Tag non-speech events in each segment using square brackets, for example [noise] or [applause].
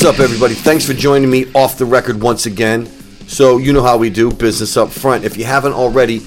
What's up, everybody? Thanks for joining me off the record once again. So, you know how we do business up front. If you haven't already,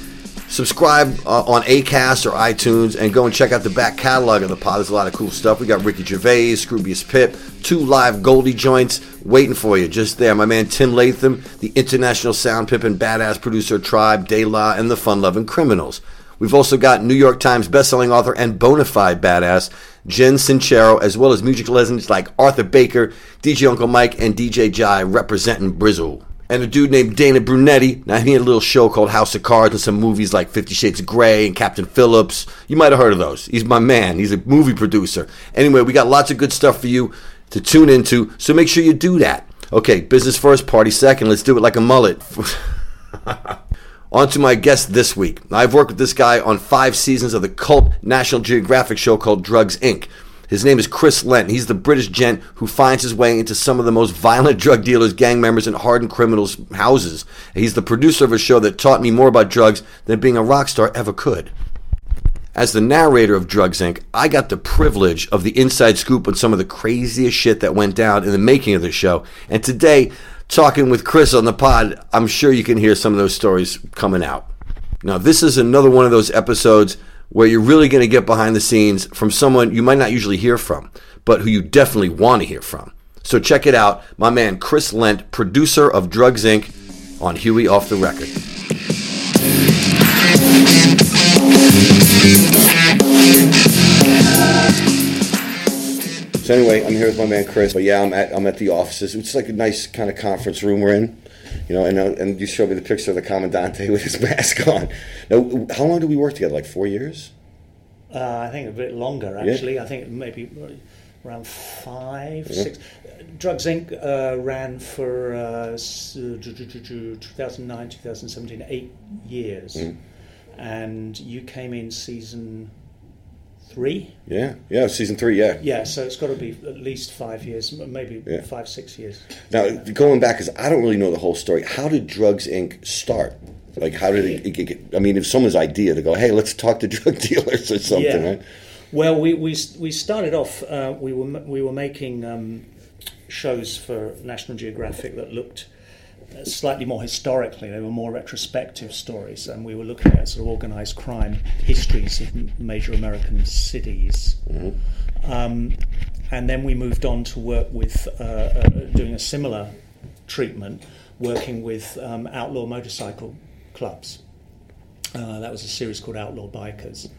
subscribe uh, on ACAST or iTunes and go and check out the back catalog of the pod. There's a lot of cool stuff. We got Ricky Gervais, Scroobius Pip, two live Goldie joints waiting for you just there. My man Tim Latham, the international sound pip and badass producer Tribe, De La, and the fun loving criminals. We've also got New York Times bestselling author and bona fide badass Jen Sincero, as well as music legends like Arthur Baker, DJ Uncle Mike, and DJ Jai representing Brizzle. And a dude named Dana Brunetti. Now, he had a little show called House of Cards and some movies like Fifty Shades of Grey and Captain Phillips. You might have heard of those. He's my man. He's a movie producer. Anyway, we got lots of good stuff for you to tune into, so make sure you do that. Okay, business first, party second. Let's do it like a mullet. [laughs] On to my guest this week. I've worked with this guy on five seasons of the cult National Geographic show called Drugs Inc. His name is Chris Lent. He's the British gent who finds his way into some of the most violent drug dealers, gang members, and hardened criminals' houses. He's the producer of a show that taught me more about drugs than being a rock star ever could. As the narrator of Drugs Inc., I got the privilege of the inside scoop on some of the craziest shit that went down in the making of the show. And today, talking with Chris on the pod, I'm sure you can hear some of those stories coming out. Now, this is another one of those episodes where you're really going to get behind the scenes from someone you might not usually hear from, but who you definitely want to hear from. So check it out. My man Chris Lent, producer of Drugs Inc., on Huey Off the Record. So anyway, I'm here with my man Chris. But yeah, I'm at I'm at the offices. It's like a nice kind of conference room we're in, you know. And uh, and you showed me the picture of the commandante [laughs] with his mask on. Now, how long did we work together? Like four years? Uh, I think a bit longer, actually. I think maybe around five, six. Drugs Inc. Uh, ran for uh, 2009, 2017, eight years. And you came in season three? Yeah, yeah. Season three, yeah. Yeah, so it's got to be at least five years, maybe Yeah. five, six years. Now going back, because I don't really know the whole story. How did Drugs Inc. start? Like, how did it, it get? I mean, if someone's idea to go, hey, let's talk to [laughs] drug dealers or something, yeah. right? Well, we, we, we started off, uh, we, were, we were making um, shows for National Geographic that looked slightly more historically, they were more retrospective stories, and we were looking at sort of organized crime histories of major American cities. Um, and then we moved on to work with uh, uh, doing a similar treatment, working with um, outlaw motorcycle clubs. Uh, that was a series called Outlaw Bikers.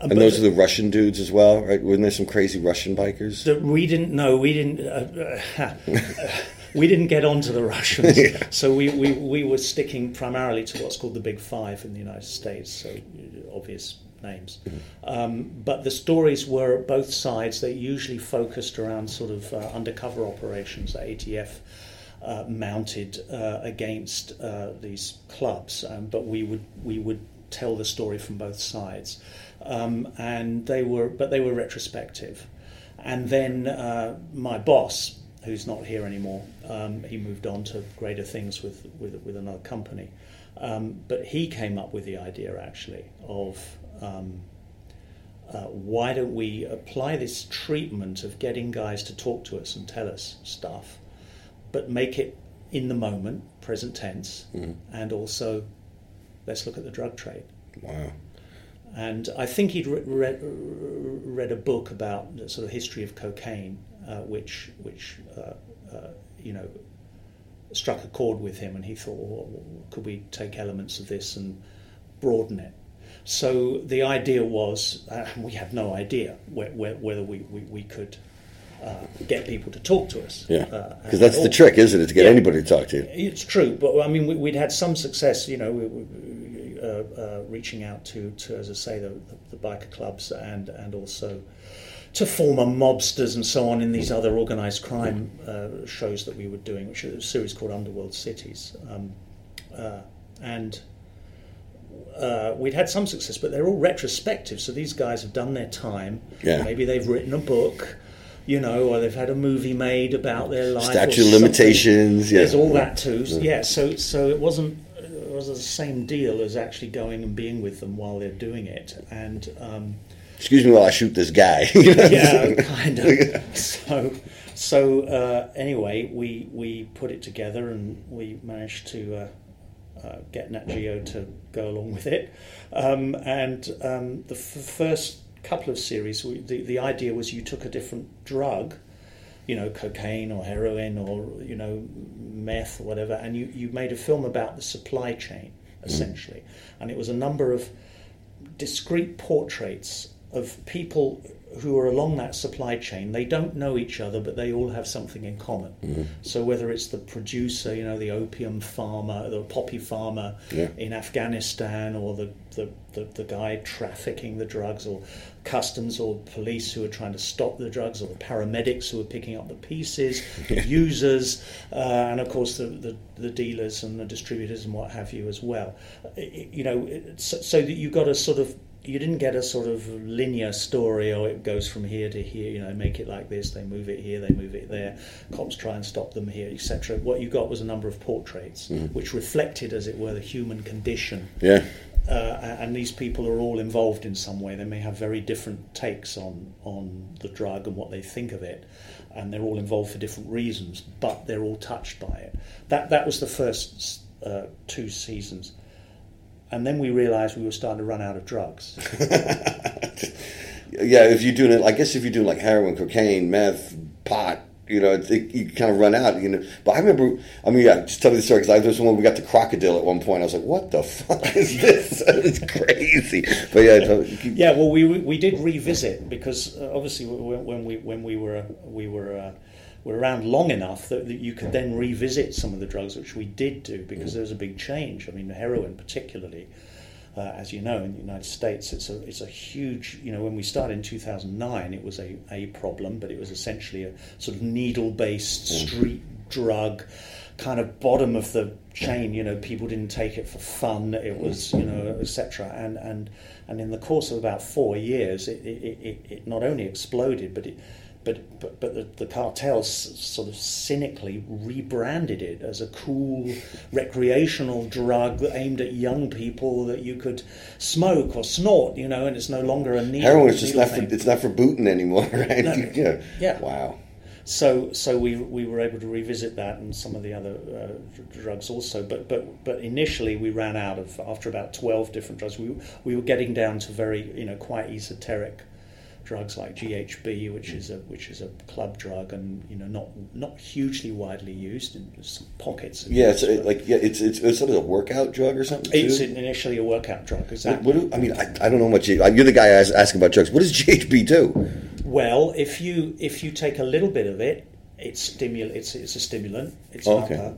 And those are the Russian dudes as well, right? Wasn't there some crazy Russian bikers? that we didn't know we didn't uh, uh, [laughs] [laughs] we didn't get onto the Russians. [laughs] So we, we, we were sticking primarily to what's called the big five in the United States so uh, obvious names. Um, but the stories were both sides. They usually focused around sort of uh, undercover operations that ATF uh, mounted uh, against uh, these clubs. Um, but we would we would tell the story from both sides. Um, and they were but they were retrospective. And then uh, my boss, who's not here anymore, um, he moved on to greater things with, with, with another company. Um, but he came up with the idea actually of um, uh, why don't we apply this treatment of getting guys to talk to us and tell us stuff but make it in the moment, present tense, Mm-hmm. and also let's look at the drug trade. Wow. And I think he'd re- read, read a book about the sort of history of cocaine, which, which uh, uh, you know, struck a chord with him, and he thought, well, could we take elements of this and broaden it? So the idea was, uh, we had no idea whe- whe- whether we, we, we could uh, get people to talk to us. Yeah. uh, Because that's the trick, isn't it? To get Yeah. anybody to talk to you. It's true, but I mean, we, we'd had some success, you know, we, we, uh, uh, reaching out to, to, as I say, the, the, the biker clubs and and also to former mobsters and so on in these other organised crime uh, shows that we were doing, which is a series called Underworld Cities, um, uh, and. Uh, we'd had some success, but they're all retrospective. So these guys have done their time. Yeah. Maybe they've written a book, you know, or they've had a movie made about their life. Statute of limitations. Yeah. There's all that too. Yeah. So so it wasn't it was the same deal as actually going and being with them while they're doing it. And um, Excuse me while I shoot this guy. You [laughs] know? yeah, kind of. So so uh, anyway, we we put it together and we managed to. Uh, uh, get Nat Geo to go along with it, um, and um, the f- first couple of series, we, the the idea was you took a different drug, you know, cocaine or heroin or you know, meth or whatever, and you, you made a film about the supply chain essentially, and it was a number of discrete portraits of people who are along that supply chain. They don't know each other, but they all have something in common. So whether it's the producer, you know, the opium farmer, the poppy farmer Yeah. in Afghanistan, or the, the, the, the guy trafficking the drugs, or customs or police who are trying to stop the drugs, or the paramedics who are picking up the pieces, [laughs] the users, uh, and of course the, the, the dealers and the distributors and what have you as well. I- You know, it- so, so that you've got a sort of you didn't get a sort of linear story or it goes from here to here you know make it like this they move it here they move it there cops try and stop them here etc what you got was a number of portraits which reflected as it were the human condition yeah. uh, and these people are all involved in some way. They may have very different takes on on the drug and what they think of it, and they're all involved for different reasons, but they're all touched by it. That that was the first uh, two seasons, and then we realised we were starting to run out of drugs. [laughs] Yeah, if you're doing it, I guess if you're doing like heroin, cocaine, meth, pot, you know, it, it, you kind of run out, you know. But I remember, I mean, yeah, just tell me the story because I was when we got the crocodile at one point. I was like, "What the [laughs] fuck is this? [laughs] it's crazy." But yeah, Yeah, well, we we did revisit because uh, obviously when, when we when we were we were uh, were around long enough that, that you could then revisit some of the drugs, which we did do because there was a big change. I mean, heroin particularly. Uh, as you know, in the United States, it's a it's a huge. You know, when we started in 2009, it was a, a problem, but it was essentially a sort of needle based street drug, kind of bottom of the chain. You know, people didn't take it for fun. It was you know, etc. And and and in the course of about four years, it it, it, it not only exploded, but it but but, but the, the cartels sort of cynically rebranded it as a cool recreational drug aimed at young people that you could smoke or snort, you know, and it's no longer a needle. heroin is just not for it's not for booting anymore, [laughs] right? No. [laughs] yeah. Yeah. Wow. So, so we we were able to revisit that and some of the other uh, drugs also. But but but initially we ran out of after about twelve different drugs. We we were getting down to very you know quite esoteric drugs like GHB, which is a which is a club drug and you know not not hugely widely used in some pockets. of Yeah, it's use, like yeah, it's it's, it's sort of a workout drug or something. it's too? initially a workout drug. Exactly. what do, I mean, I, I don't know much. You're the guy asking about drugs. What does GHB do? Well, if you if you take a little bit of it, it's stimul it's it's a stimulant. It's oh, an Okay. upper.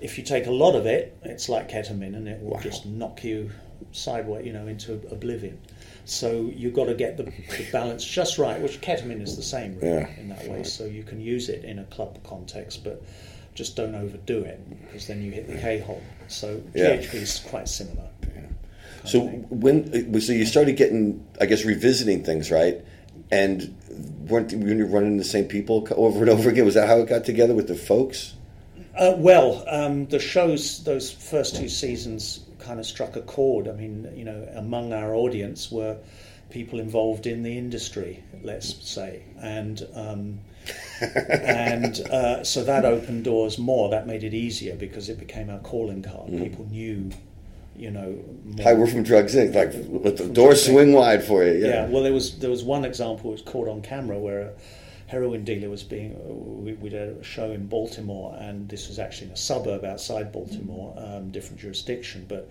If you take a lot of it, it's like ketamine, and it will Wow. just knock you sideways, you know, into oblivion. So you've got to get the, the balance just right. Which ketamine is the same, really, Yeah. in that way. So you can use it in a club context, but just don't overdo it because then you hit the K hole. So Yeah. GHB is quite similar. So when uh, so you started getting, I guess, revisiting things, right? And weren't you're running the same people over and over again? Was that how it got together with the folks? Uh, well, um, the shows, those first two seasons kind of struck a chord. I mean, you know, among our audience were people involved in the industry, let's say. And um, [laughs] and uh, so that opened doors more. That made it easier because it became our calling card. Mm. People knew, you know. Hi, we're from Drugs Inc. Like, let the doors swing wide for you. Yeah. Yeah. Well, there was there was one example which was caught on camera where a heroin dealer was being. We, we did a show in Baltimore, and this was actually in a suburb outside Baltimore, um, different jurisdiction, but.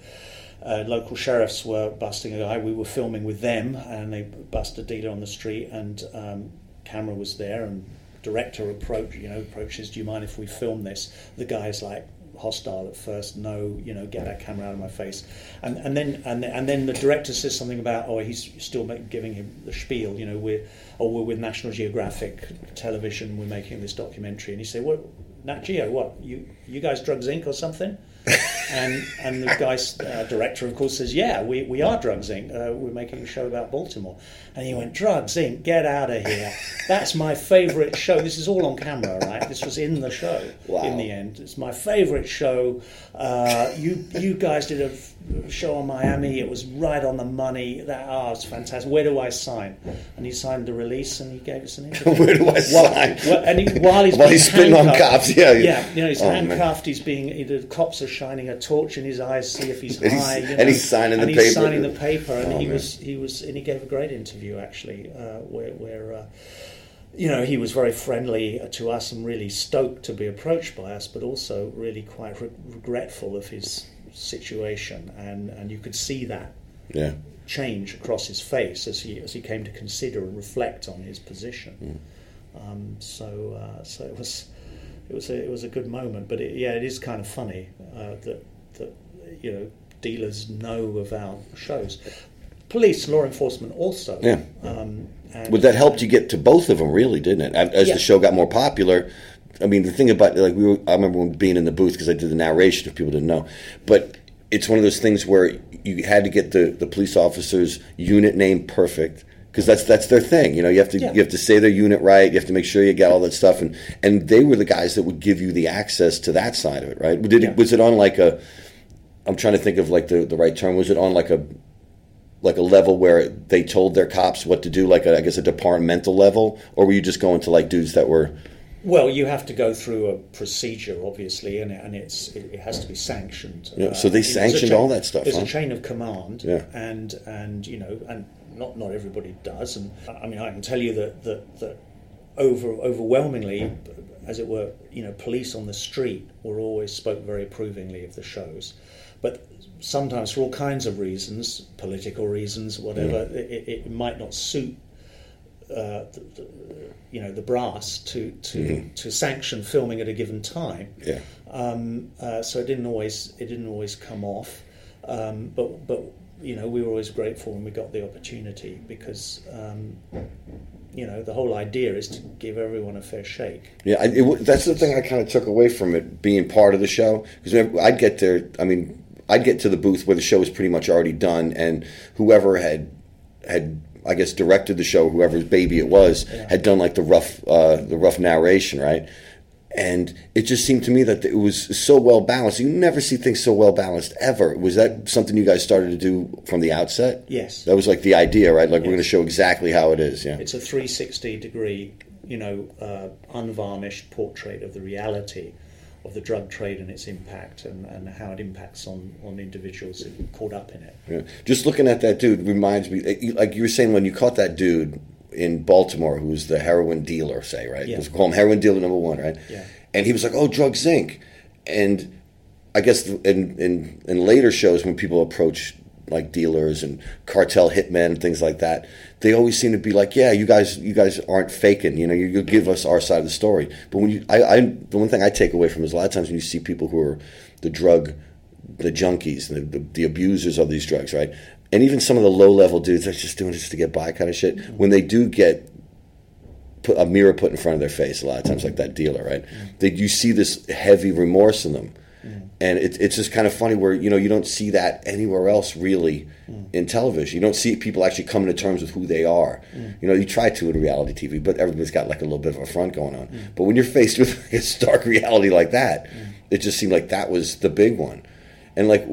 Uh, local sheriffs were busting a guy. We were filming with them, and they busted a dealer on the street, and um, camera was there, and director approach, you know, approaches. Do you mind if we film this? The guy's like hostile at first. No, you know, get that camera out of my face. And and then and and then the director says something about oh he's still make, giving him the spiel. You know, we're or we're with National Geographic Television. We're making this documentary, and he said, what Nat Geo? What you you guys Drugs Inc. or something? And and the guy's uh, director, of course, says, "Yeah, we, we are Drugs Inc. Uh, we're making a show about Baltimore." And he went, "Drugs Inc. Get out of here! That's my favourite show. This is all on camera, right? This was in the show. Wow. In the end, it's my favourite show. Uh, you you guys did a f- show on Miami. It was right on the money. That oh, it's fantastic. Where do I sign?" And he signed the release, and he gave us an interview. [laughs] Where do I While- sign? well, and he, while he's While being he's spitting on handcuffed- cops, yeah. yeah, you know, he's Oh, man. handcuffed. He's being the cops are shining a torch in his eyes, see if he's [laughs] And he's- high. you and he's signing the and he's paper. signing the paper, and Oh, he man. was he was and he gave a great interview actually, uh, where where. Uh, you know, he was very friendly to us and really stoked to be approached by us, but also really quite re- regretful of his situation, and, and you could see that Yeah. change across his face as he as he came to consider and reflect on his position. Um, so uh, so it was it was a, it was a good moment, but it, yeah, it is kind of funny uh, that that you know dealers know of our shows. Police, law enforcement also. Yeah. Um, and, But that helped you get to both of them, really, didn't it? As as Yeah. the show got more popular, I mean, the thing about like we were, I remember being in the booth because I did the narration. If people didn't know, but it's one of those things where you had to get the, the police officers' unit name perfect because that's that's their thing. You know, you have to Yeah. you have to say their unit right. You have to make sure you get all that stuff, and and they were the guys that would give you the access to that side of it, right? Did Yeah. it, was it on like a? I'm trying to think of like the, the right term. Was it on like a like a level where they told their cops what to do, like a, I guess a departmental level, or were you just going to like dudes that were? Well, you have to go through a procedure, obviously, and, and it's it, it has to be sanctioned. Uh, Yeah, so they sanctioned chain- all that stuff, There's huh? a chain of command, Yeah. and and you know, and not not everybody does. And I mean, I can tell you that that, that over overwhelmingly, as it were, you know, police on the street were always spoke very approvingly of the shows, but sometimes for all kinds of reasons, political reasons, whatever, it, it might not suit uh, the, the, you know the brass to to, to sanction filming at a given time. Yeah. Um, uh, so it didn't always it didn't always come off, um, but but you know we were always grateful when we got the opportunity because um, you know the whole idea is to give everyone a fair shake. Yeah, I, it, that's the thing I kind of took away from it being part of the show because I'd get there. I mean, I'd get to the booth where the show was pretty much already done, and whoever had had I guess directed the show, whoever's baby it was, had done like the rough uh, the rough narration, right? And it just seemed to me that it was so well balanced. You never see things so well balanced ever. Was that something you guys started to do from the outset? Yes. That was like the idea, right? Like we're going to show exactly how it is. Yeah. It's a 360 degree, you know, uh, unvarnished portrait of the reality of the drug trade and its impact and, and how it impacts on, on individuals caught up in it. Yeah. Just looking at that dude reminds me, like you were saying, when you caught that dude in Baltimore who was the heroin dealer, say, right? Yeah. Let's call him heroin dealer number one, right? Yeah. And he was like, "Oh, Drugs Inc." And I guess in in in later shows when people approach like dealers and cartel hitmen and things like that, they always seem to be like, "Yeah, you guys, you guys aren't faking. You know, you, you give us our side of the story." But when you, I, I, the one thing I take away from is a lot of times when you see people who are the drug, the junkies, the, the, the abusers of these drugs, right? And even some of the low level dudes that's just doing it just to get by kind of shit. Mm-hmm. When they do get put a mirror put in front of their face a lot of times, like that dealer, right? Mm-hmm. That you see this heavy remorse in them, mm-hmm. and it, it's just kind of funny where you know you don't see that anywhere else really mm. in television. You don't see people actually coming to terms with who they are. Mm. You know, you try to in reality TV, but everybody's got like a little bit of a front going on. Mm. But when you're faced with [laughs] a stark reality like that, it just seemed like that was the big one, and like.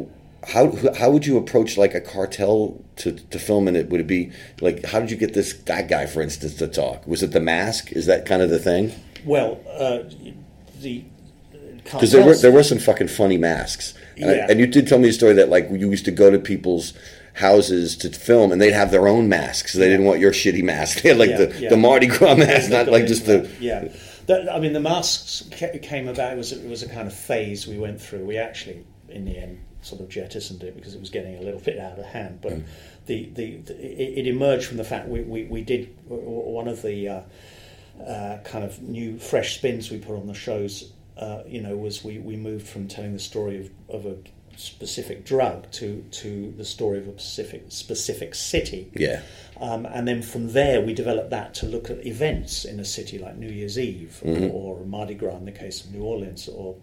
How how would you approach like a cartel to, to film in it? Would it be like how did you get this that guy, for instance, to talk? Was it the mask? Is that kind of the thing? Well, uh, the because there were there were some fucking funny masks, and, Yeah. I, and you did tell me a story that like you used to go to people's houses to film, and they'd have their own masks. They didn't want your shitty mask. [laughs] They had like Yeah, the, yeah. the Mardi Gras mask, not like just the yeah. That, I mean, the masks came about. It was it was a kind of phase we went through. We actually, in the end, sort of jettisoned it because it was getting a little bit out of hand. But Mm. the, the, the it, emerged from the fact we we, we did one of the uh, uh, kind of new fresh spins we put on the shows. Uh, you know, was we, we moved from telling the story of, of a specific drug to to the story of a specific specific city. yeah. Um, and then from there, we developed that to look at events in a city like New Year's Eve or, or Mardi Gras in the case of New Orleans or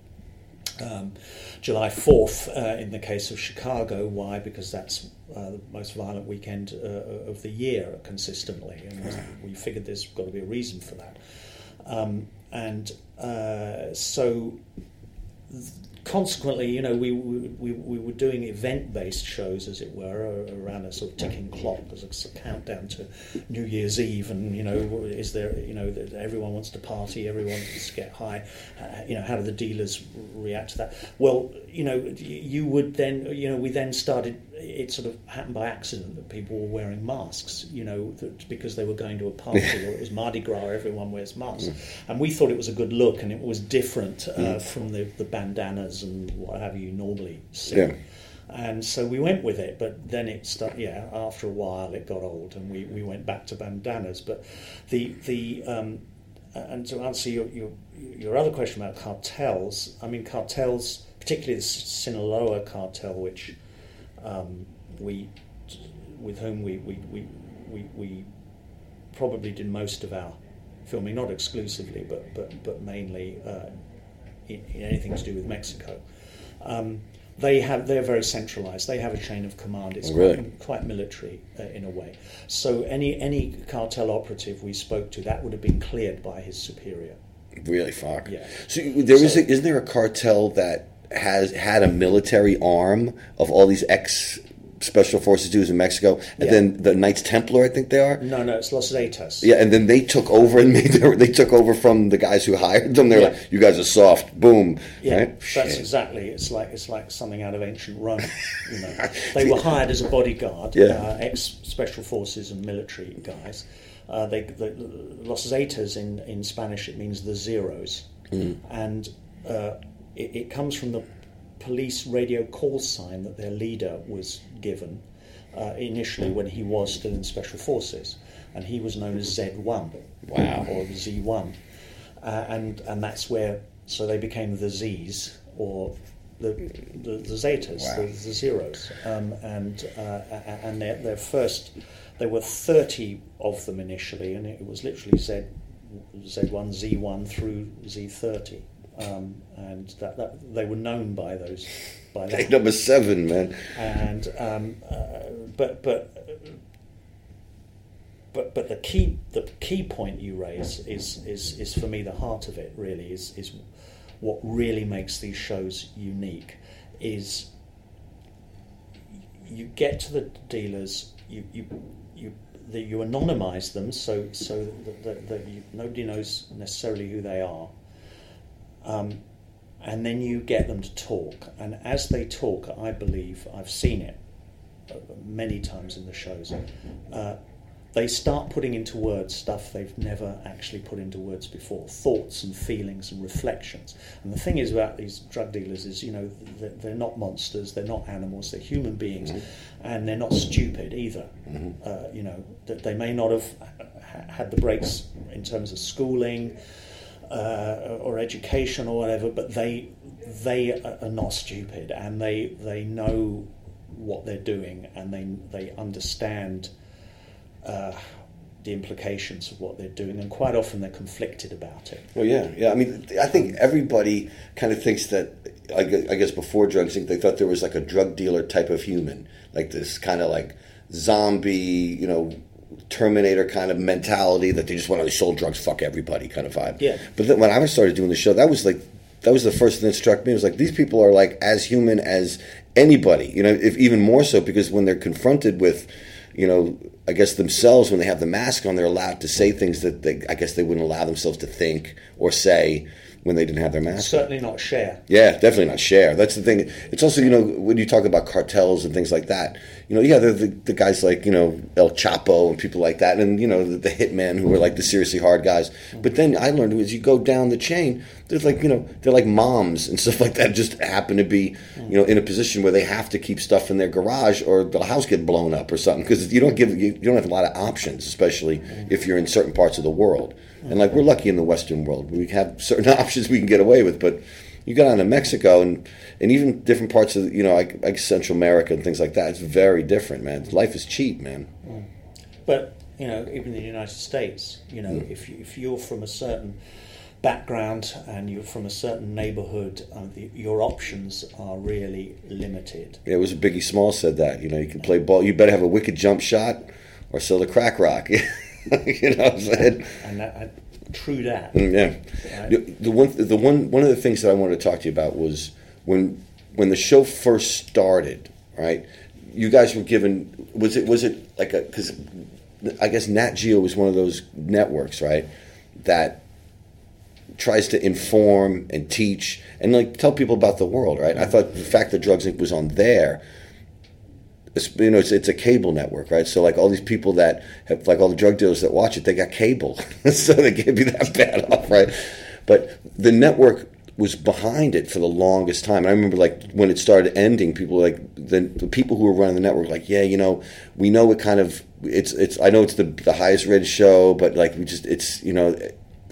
um, July 4th uh, in the case of Chicago. Why? Because that's uh, the most violent weekend uh, of the year consistently. And we figured there's got to be a reason for that. Um, and uh, so consequently, you know, we, we, we, we were doing event-based shows, as it were, around a sort of ticking clock as a countdown to New Year's Eve, and you know, is there, you know, everyone wants to party, everyone wants to get high, uh, you know, how do the dealers react to that? Well, you know, you would then, you know, we then started. It sort of happened by accident that people were wearing masks, you know, because they were going to a party or it was Mardi Gras, everyone wears masks, and we thought it was a good look and it was different uh, from the, the bandanas and what have you normally see. Yeah. And so we went with it, but then it started. Yeah, after a while, it got old, and we, we went back to bandanas. But the the um, and to answer your, your your other question about cartels, I mean cartels, particularly the Sinaloa cartel, which um, we with whom we we, we, we we probably did most of our filming, not exclusively, but but but mainly uh, in, in anything to do with Mexico. Um, they have they're very centralized. They have a chain of command. It's Oh, really? quite, quite military uh, in a way. So any any cartel operative we spoke to, that would have been cleared by his superior. Really, fuck. Yeah. So there is, So- a, isn't there a cartel that has had a military arm of all these ex special forces dudes in Mexico, and Yeah. then the Knights Templar, I think they are. No, no, it's Los Zetas. Yeah, and then they took over and made their, they took over from the guys who hired them. They're Yeah. like, "You guys are soft." Boom. Yeah, right? that's Shit. exactly. It's like it's like something out of ancient Rome. You know, [laughs] they were hired as a bodyguard, Yeah. uh, ex special forces and military guys. Uh, they, the, Los Zetas in, in Spanish it means the zeros, and uh, it, it comes from the police radio call sign that their leader was given uh, initially when he was still in special forces, and he was known as Z1 Wow. or Z1 uh, and and that's where so they became the Z's or the the, the Zetas, Wow. the, the zeros, um, and uh, and their, their first there were thirty of them initially, and it was literally Z Z1 Z1 through Z30, um, and that, that they were known by those by that number seven, man. and um, uh, but but but but the key the key point you raise is is is for me the heart of it really is is what really makes these shows unique is you get to the dealers you you you the, you anonymize them so so that, that, that you, nobody knows necessarily who they are um, and then you get them to talk. And as they talk, I believe I've seen it uh, many times in the shows. Uh, they start putting into words stuff they've never actually put into words before thoughts and feelings and reflections and the thing is about these drug dealers is you know they're, they're not monsters they're not animals they're human beings and they're not stupid either uh, you know that they may not have had the breaks in terms of schooling uh, or education or whatever, but they they are not stupid and they they know what they're doing and they they understand uh, the implications of what they're doing and quite often they're conflicted about it. Well, yeah, yeah. I mean, I think everybody kind of thinks that. I guess, before drugs, they thought there was like a drug dealer type of human, like this kind of like zombie, you know, Terminator kind of mentality that they just went out, they sold drugs, fuck everybody kind of vibe. Yeah. But then when I started doing the show, that was like that was the first thing that struck me. It was like these people are like as human as anybody, you know, if even more so because when they're confronted with, you know, I guess themselves when they have the mask on, they're allowed to say things that they, I guess they wouldn't allow themselves to think or say when they didn't have their mask. Certainly on. not share. Yeah, definitely not share. That's the thing. It's also you know when you talk about cartels and things like that. You know, yeah, they're the, the guys like you know El Chapo and people like that, and you know the, the hitmen who are like the seriously hard guys. But then I learned as you go down the chain, there's like you know they're like moms and [laughs] stuff like that. Just happen to be you know in a position where they have to keep stuff in their garage or the house get blown up or something because you don't give you, you don't have a lot of options, especially if you're in certain parts of the world. And like we're lucky in the Western world, we have certain [laughs] options we can get away with. But you go down to Mexico and and even different parts of you know like, like Central America and things like that. It's very different, man. Life is cheap, man. But you know, even in the United States, you know, mm. if you, if you're from a certain background and you're from a certain neighborhood, uh, the, your options are really limited. Yeah, it was Biggie Small said that. You know, you can play ball. You better have a wicked jump shot or sell the crack rock. [laughs] [laughs] you know what I'm saying? And that, I, true that. Mm, yeah. Right? The one, the one, one of the things that I wanted to talk to you about was when when the show first started. Right, you guys were given. Was it was it like a because I guess Nat Geo was one of those networks, right? That tries to inform and teach and like tell people about the world, right? I thought the fact that Drugs Inc. was on there you know, it's, it's a cable network, right? So like all these people that have, like all the drug dealers that watch it, they got cable, [laughs] so they can't be that bad [laughs] off, right? But the network was behind it for the longest time. I remember like when it started ending, people like the, the people who were running the network, like, yeah, you know, we know it kind of it's it's. I know it's the the highest rated show, but like we just it's you know.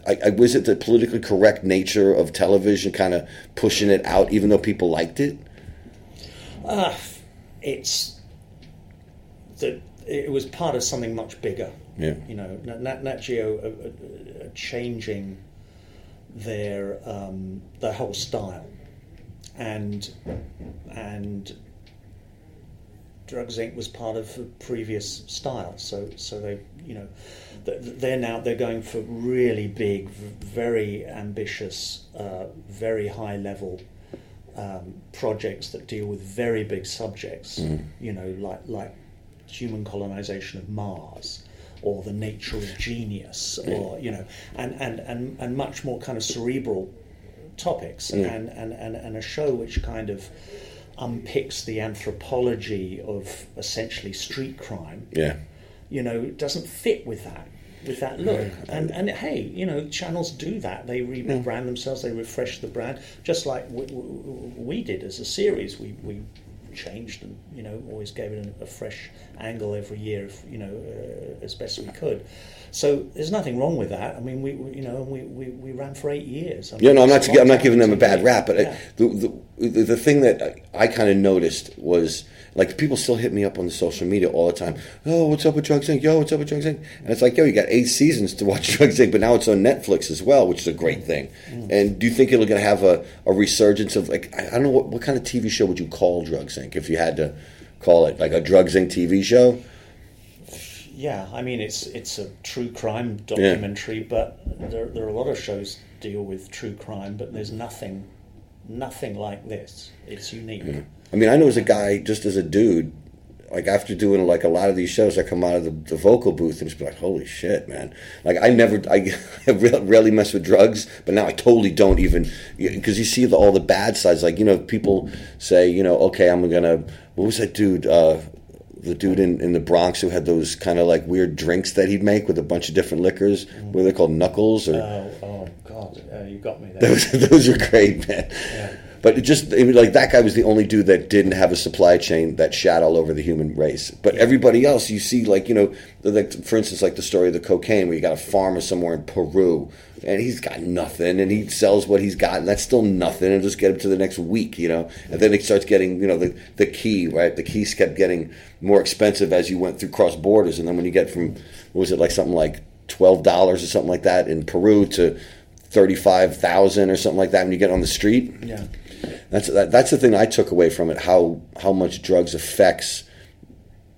I, I, was it the politically correct nature of television kind of pushing it out, even though people liked it? Uh, it's that it was part of something much bigger. Yeah. You know, Nat, Nat Geo are, are, are changing their um, their whole style, and and Drugs Inc. was part of a previous style. So so they you know they're now they're going for really big, very ambitious, uh, very high level. Um, projects that deal with very big subjects, mm. you know, like like human colonization of Mars or the nature of genius or you know and, and, and, and much more kind of cerebral topics and, and, and, and a show which kind of unpicks the anthropology of essentially street crime. Yeah. You know doesn't fit with that with that look. And and hey you know channels do that. They rebrand themselves they refresh the brand just like we, we did as a series. We we changed and you know always gave it a, a fresh angle every year, if, you know, uh, as best we could. So there's nothing wrong with that. I mean, we, we you know we, we, we ran for eight years. I mean, yeah, no, I'm not I'm not giving them a bad rap, but yeah. I, the, the the thing that I, I kind of noticed was like people still hit me up on the social media all the time. Oh, what's up with Drugs Inc? Yo, what's up with Drugs Inc? And it's like, yo, you got eight seasons to watch [laughs] Drugs Inc, but now it's on Netflix as well, which is a great thing. Mm. And do you think it'll gonna have a, a resurgence of like I, I don't know what, what kind of TV show would you call Drugs Inc if you had to call it like a Drugs Inc TV show? Yeah, I mean it's it's a true crime documentary, yeah. but there, there are a lot of shows deal with true crime, but there's nothing nothing like this. It's unique. Yeah. I mean, I know as a guy, just as a dude, like after doing like a lot of these shows, I come out of the, the vocal booth and just be like, "Holy shit, man!" Like I never, I, [laughs] I rarely mess with drugs, but now I totally don't even because you see the, all the bad sides. Like you know, people say, you know, okay, I'm gonna. What was that dude? Uh, the dude in, in the Bronx who had those kind of like weird drinks that he'd make with a bunch of different liquors. Mm. What are they called? Knuckles or? Oh, oh God, uh, you got me there. Those, [laughs] those are great, man. Yeah. But it just it like that guy was the only dude that didn't have a supply chain that shat all over the human race. But yeah. everybody else, you see, like you know, like for instance, like the story of the cocaine, where you got a farmer somewhere in Peru, and he's got nothing, and he sells what he's got, and that's still nothing, and just get him to the next week, you know. And then it starts getting, you know, the the key, right? The keys kept getting more expensive as you went through cross borders, and then when you get from what was it like something like twelve dollars or something like that in Peru to thirty five thousand or something like that when you get on the street. Yeah. That's that, that's the thing I took away from it. How how much drugs affects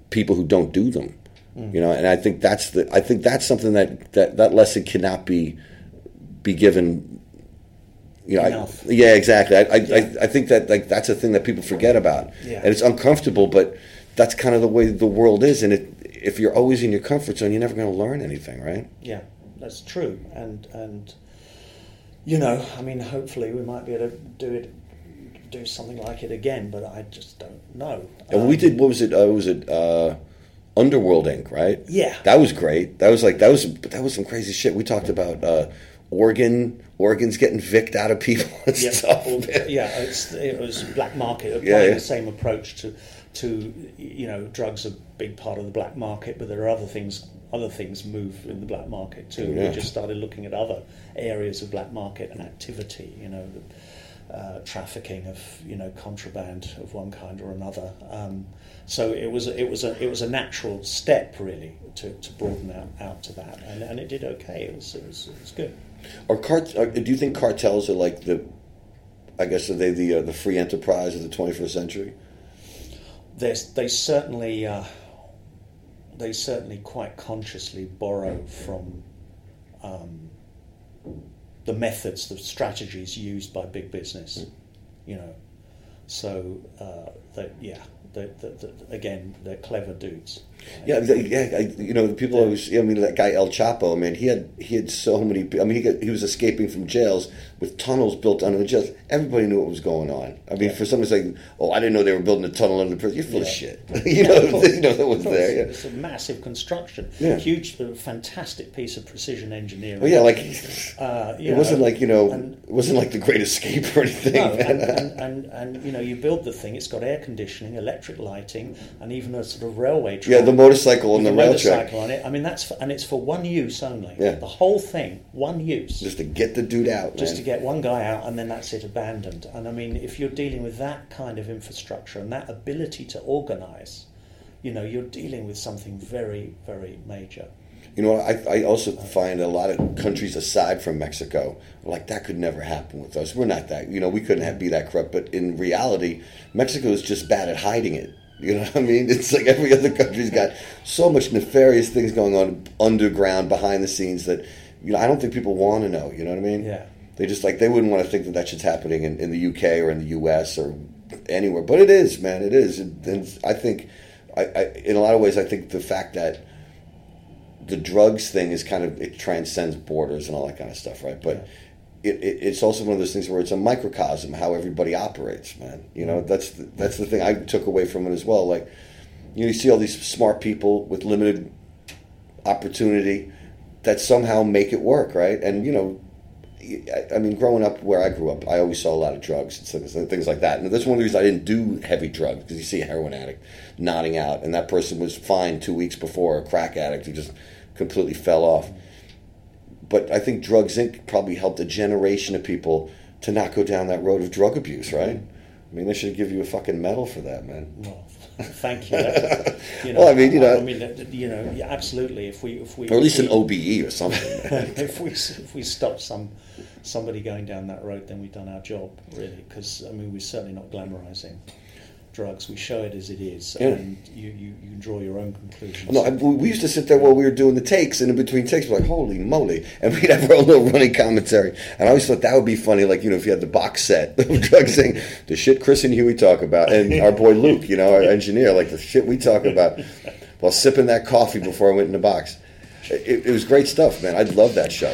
people who don't do them. Mm. You know, and I think that's the I think that's something that that that lesson cannot be be given You know, I, yeah, exactly. I, I, Yeah. I, I think that like that's a thing that people forget about, Yeah. and it's uncomfortable, but that's kind of the way the world is. And it, if you're always in your comfort zone, you're never going to learn anything, right? Yeah, that's true. And and you know, I mean, hopefully we might be able to do it, do something like it again. But I just don't know. And we Um, did what was it? Uh, was it uh, Underworld Inc. Right? Yeah. that was great. That was like that was that was some crazy shit. We talked about uh, organ organs getting vicked out of people [laughs] and Yeah, stuff. yeah, it's, it was black market applying Yeah, yeah. the same approach to to you know drugs are a big part of the black market, but there are other things other things move in the black market too. Yeah. We just started looking at other areas of black market and activity. You know. The, uh, trafficking of you know contraband of one kind or another. Um, so it was it was a it was a natural step really to, to broaden out, out to that, and, and it did okay. It was it was, it was good. Are cart? Are, do you think cartels are like the? I guess are they the uh, the free enterprise of the 21st century? There's, they certainly uh, they certainly quite consciously borrow from um, the methods, the strategies used by big business. You know, so uh, they, yeah, they, they, they, again, they're clever dudes. Yeah, yeah. I, you know, the people always. I mean, that guy El Chapo. Man, he had he had so many. I mean, he got, he was escaping from jails with tunnels built under the jails. Everybody knew what was going on. I mean, Yeah. for someone to say, "Oh, I didn't know they were building a tunnel under the prison," you're full of shit. [laughs] you Yeah, know, of you know that was there. Yeah. It's a massive construction, Yeah. huge, fantastic piece of precision engineering. Oh yeah, like Uh, it wasn't like you know, and- it wasn't like the Great Escape or anything. No, and, and, and, and you know, you build the thing. It's got air conditioning, electric lighting, and even a sort of railway track. yeah, the motorcycle on the rail track, on it. I mean, that's for, and it's for one use only. Yeah. The whole thing, one use, just to get the dude out. just man. to get one guy out, and then that's it, abandoned. And I mean, if you're dealing with that kind of infrastructure and that ability to organise, you know, you're dealing with something very, very major. You know, I, I also find a lot of countries aside from Mexico, like that could never happen with us. We're not that, you know, we couldn't have, be that corrupt. But in reality, Mexico is just bad at hiding it. You know what I mean? It's like every other country's got so much nefarious things going on underground, behind the scenes that, you know, I don't think people want to know. You know what I mean? Yeah. They just like they wouldn't want to think that that shit's happening in, in the UK or in the US or anywhere, but it is, man. It is, and, and I think, I, I, in a lot of ways, I think the fact that the drugs thing is kind of it transcends borders and all that kind of stuff, right? But it, it, it's also one of those things where it's a microcosm how everybody operates, man. You know, that's the, that's the thing I took away from it as well. Like, you, know, you see all these smart people with limited opportunity that somehow make it work, right? And you know, I- I mean, growing up where I grew up, I always saw a lot of drugs and things- and things like that. And that's one of the reasons I didn't do heavy drugs because you see a heroin addict nodding out, and that person was fine two weeks before a crack addict who just completely fell off. But I think Drugs Inc. probably helped a generation of people to not go down that road of drug abuse, mm-hmm. right? I mean, they should give you a fucking medal for that, man. Well, thank you. [laughs] That- you Well, I mean, you know- I mean, you know, yeah, absolutely. If we, if we, Or at least if an OBE or something. [laughs] [laughs] if we if we stop some somebody going down that road, then we've done our job, really. Because I mean, we're certainly not glamorising drugs. We show it as it is, Yeah. and you, you, you can draw your own conclusions. No, I, we used to sit there while we were doing the takes, and in between takes, we're like, "Holy moly!" [laughs] And we'd have our own little running commentary. And I always thought that would be funny, like you know, if you had the box set [laughs] of drugs saying the shit Chris and Huey talk about, and [laughs] our boy Luke, you know, our engineer, like the shit we talk about, while sipping that coffee before I went in the box. It, it was great stuff, man. I'd love that show.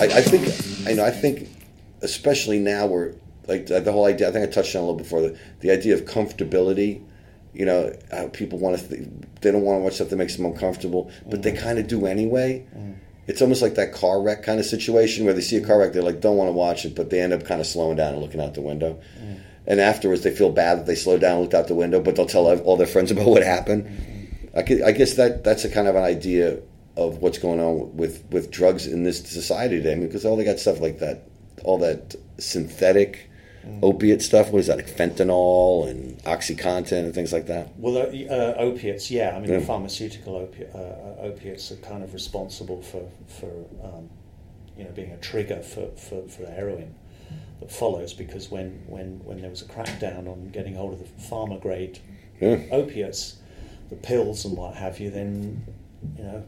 I, I think I know. I think especially now we're like the whole idea. I think I touched on a little before the, the idea of comfortability. You know, how people want to. Th- they don't want to watch stuff that makes them uncomfortable, but they mm-hmm. kind of do anyway. Mm-hmm. It's almost like that car wreck kind of situation where they see a car wreck, they're like, don't want to watch it, but they end up kind of slowing down and looking out the window. Mm. And afterwards, they feel bad that they slowed down and looked out the window, but they'll tell all their friends about what happened. Mm-hmm. I, could, I guess that that's a kind of an idea of what's going on with, with drugs in this society today. I mean, because all they got stuff like that, all that synthetic opiate stuff. What is that, like fentanyl and OxyContin and things like that? Well, uh, uh, opiates, yeah. I mean, Yeah. the pharmaceutical opi- uh, uh, opiates are kind of responsible for, for um, you know, being a trigger for, for, for the heroin that follows. Because when, when, when there was a crackdown on getting hold of the pharma grade Yeah. opiates, the pills and what have you, then you know,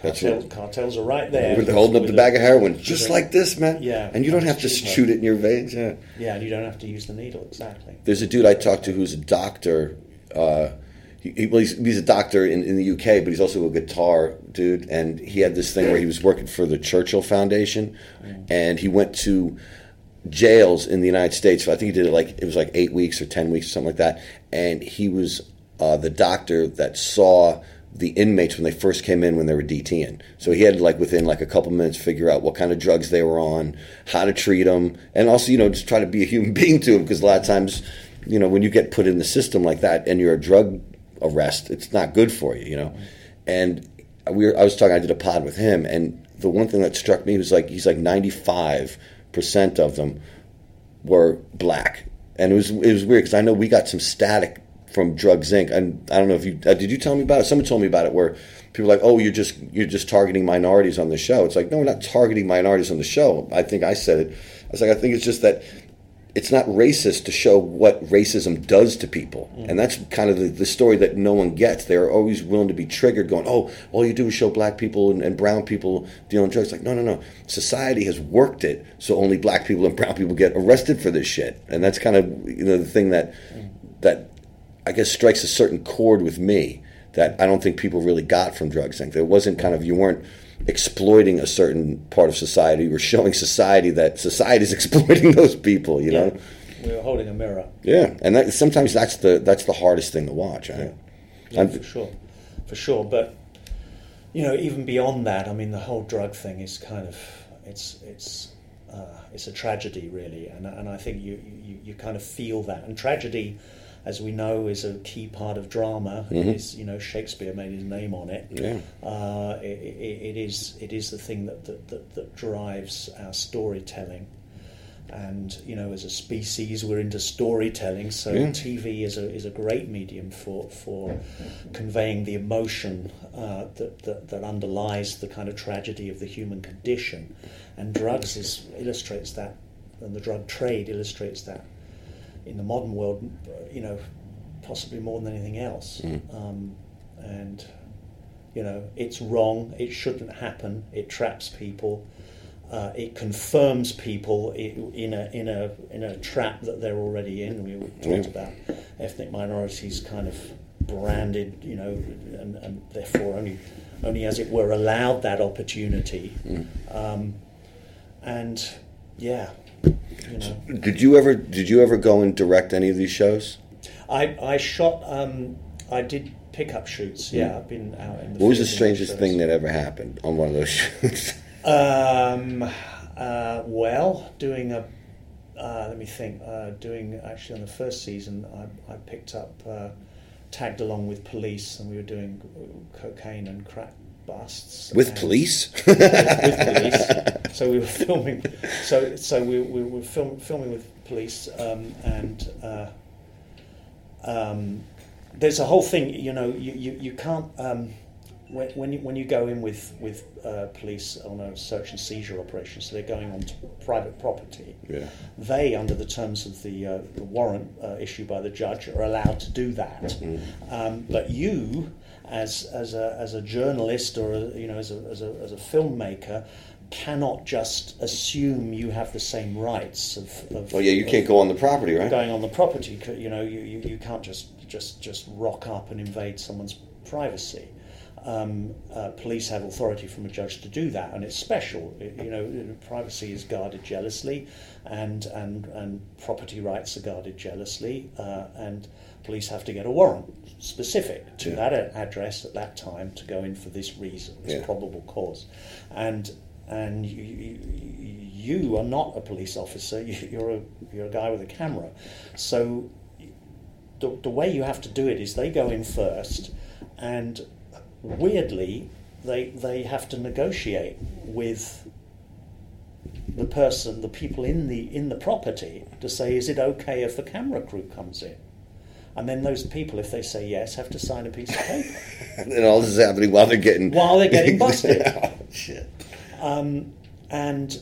cartels, cartels are right there. They're holding up with the bag of heroin, just like this, man. Yeah, And you don't have to shoot it in your veins. Yeah. Yeah, and you don't have to use the needle exactly. There's a dude I talked to who's a doctor. Uh, he, he- well, he's, he's a doctor in, in the UK, but he's also a guitar dude. And he had this thing where he was working for the Churchill Foundation, and he went to jails in the United States. So I think he did it like it was like eight weeks or ten weeks or something like that. And he was uh, the doctor that saw the inmates when they first came in when they were DTing. So he had like within like a couple minutes figure out what kind of drugs they were on, how to treat them, and also you know just try to be a human [laughs] being to them because a lot of times you know when you get put in the system like that and you're a drug arrest, it's not good for you, you know. And we were, I was talking, I did a pod with him, and the one thing that struck me was like he's like 95 percent of them were black, and it was it was weird because I know we got some static from Drugs Inc. And I don't know if you uh, did you tell me about it. Someone told me about it where people were like, oh, you're just you're just targeting minorities on the show. It's like no, we're not targeting minorities on the show. I think I said it. I was like, I think it's just that it's not racist to show what racism does to people. And that's kind of the, the story that no one gets. They're always willing to be triggered, going, oh, all you do is show black people and, and brown people dealing drugs. Like, no, no, no. Society has worked it so only black people and brown people get arrested for this shit. And that's kind of you know the thing that that I guess strikes a certain chord with me that I don't think people really got from drugs. Inc. There wasn't kind of you weren't exploiting a certain part of society. You were showing society that society is [laughs] exploiting those people. You know. We were holding a mirror. Yeah, and that, sometimes that's the that's the hardest thing to watch. Right? Yeah, And- for sure, for sure. But you know, even beyond that, I mean, the whole drug thing is kind of it's it's uh, it's a tragedy, really, and and I think you, you you kind of feel that. And tragedy, as we know, is a key part of drama. It is you know Shakespeare made his name on it. Yeah. Uh, it, it, it is it is the thing that that, that, that drives our storytelling. And you know, as a species, we're into storytelling. So Yeah. TV is a is a great medium for for conveying the emotion uh, that, that that underlies the kind of tragedy of the human condition. And drugs is illustrates that, and the drug trade illustrates that in the modern world. You know, possibly more than anything else. Um, and you know, it's wrong. It shouldn't happen. It traps people. Uh, it confirms people in a in a in a trap that they're already in. We talked about ethnic minorities kind of branded, you know, and, and therefore only only as it were allowed that opportunity. Um, and yeah, you know. Did you ever did you ever go and direct any of these shows? I, I shot. Um, I did pickup shoots. Yeah, I've been out in the. What was the strangest thing that ever happened on one of those [laughs] shoots? Um, uh, well, doing a. Uh, let me think. Uh, doing actually on the first season, I, I picked up, uh, tagged along with police, and we were doing cocaine and crack busts With police? [laughs] with, with police. So we were filming. So so we, we were film, filming with police, um, and uh, um, there's a whole thing. You know, you you, you can't. Um, when, when you when you go in with with uh, police on a search and seizure operation, so they're going on to private property. Yeah. They, under the terms of the, uh, the warrant uh, issued by the judge, are allowed to do that. Um, but you, as as a as a journalist or a, you know as a, as a as a filmmaker, cannot just assume you have the same rights of. of Oh yeah, you can't go on the property, right? going on the property. You know, you, you, you can't just just just rock up and invade someone's privacy. Um, uh, police have authority from a judge to do that, and it's special. It- you know, privacy is guarded jealously, and and and property rights are guarded jealously, uh, and police have to get a warrant specific to that address at that time to go in for this reason, this Yeah. probable cause, and and you, you, you are not a police officer. You- You're a you're a guy with a camera, so the, the way you have to do it is they go in first, and weirdly, they they have to negotiate with the person, the people in the in the property, to say, is it okay if the camera crew comes in? And then those people, if they say yes, have to sign a piece of paper and all this is happening while they're getting while they're getting busted. [laughs] oh, shit. And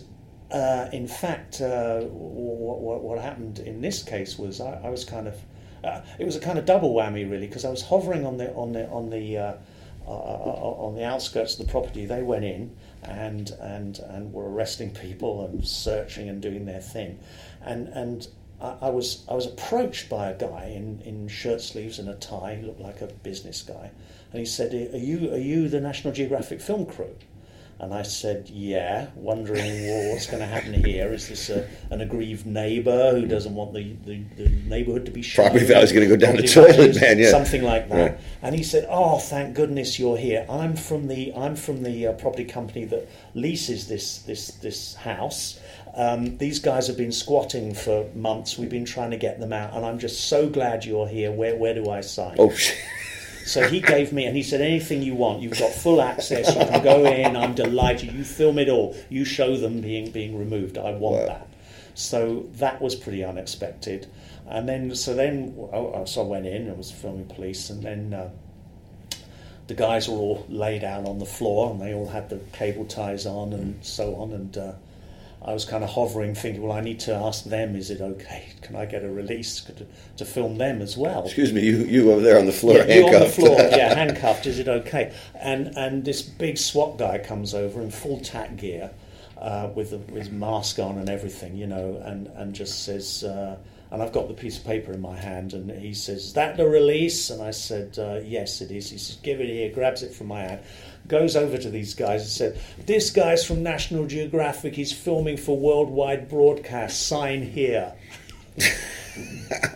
uh, in fact, uh, what, what, what happened in this case was I, I was kind of uh, it was a kind of double whammy really because I was hovering on the on the on the uh, on the outskirts of the property. They went in and and and were arresting people and searching and doing their thing, and and. I I was I was approached by a guy in, in shirt sleeves and a tie. He looked like a business guy, and he said, "Are you are you the National Geographic film crew?" And I said, yeah, wondering well, what's going to happen here. Is this a, an aggrieved neighbour who doesn't want the, the, the neighbourhood to be shown? Property value's gonna go down the toilet, values, man, yeah. Something like that. Right. And he said, oh, thank goodness you're here. I'm from the I'm from the uh, property company that leases this this this house. Um, these guys have been squatting for months. We've been trying to get them out, and I'm just so glad you're here. Where where do I sign? Oh shit. So he gave me, and he said, anything you want, you've got full access. You can go in. I'm delighted. You film it all. You show them being being removed. I want Wow. that. So that was pretty unexpected. And then, so then, oh, so I went in. I was filming police, and then uh, the guys were all laid out on the floor, and they all had the cable ties on and so on. And uh, I was kind of hovering, thinking, well, I need to ask them, is it okay? Can I get a release to, to film them as well? Excuse me, you you over there on the floor, yeah, you on the handcuffed. floor, [laughs] yeah, handcuffed. Is it okay? And and this big SWAT guy comes over in full tack gear, uh, with, the, with his mask on and everything, you know, and and just says. Uh, and I've got the piece of paper in my hand, and he says, "Is that the release?" And I said, uh, "Yes, it is." He says, "Give it here." Grabs it from my hand, goes over to these guys and said, "This guy's from National Geographic. He's filming for worldwide broadcast. Sign here."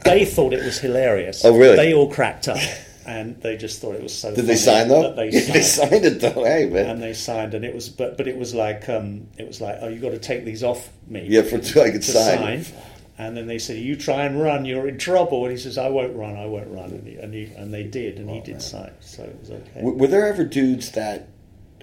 they thought it was hilarious. Oh, really? They all cracked up, and they just thought it was so. Did they sign though? They [laughs] Yeah, signed. they signed it though. Hey man. And they signed, and it was, but but it was like, um, it was like, oh, you got to take these off me. Yeah, for I could sign. sign. And then they said, "You try and run, you're in trouble." And he says, "I won't run, I won't run." And, he, and, he, and they did, and he oh, did sign, so it was okay. W- Were there ever dudes that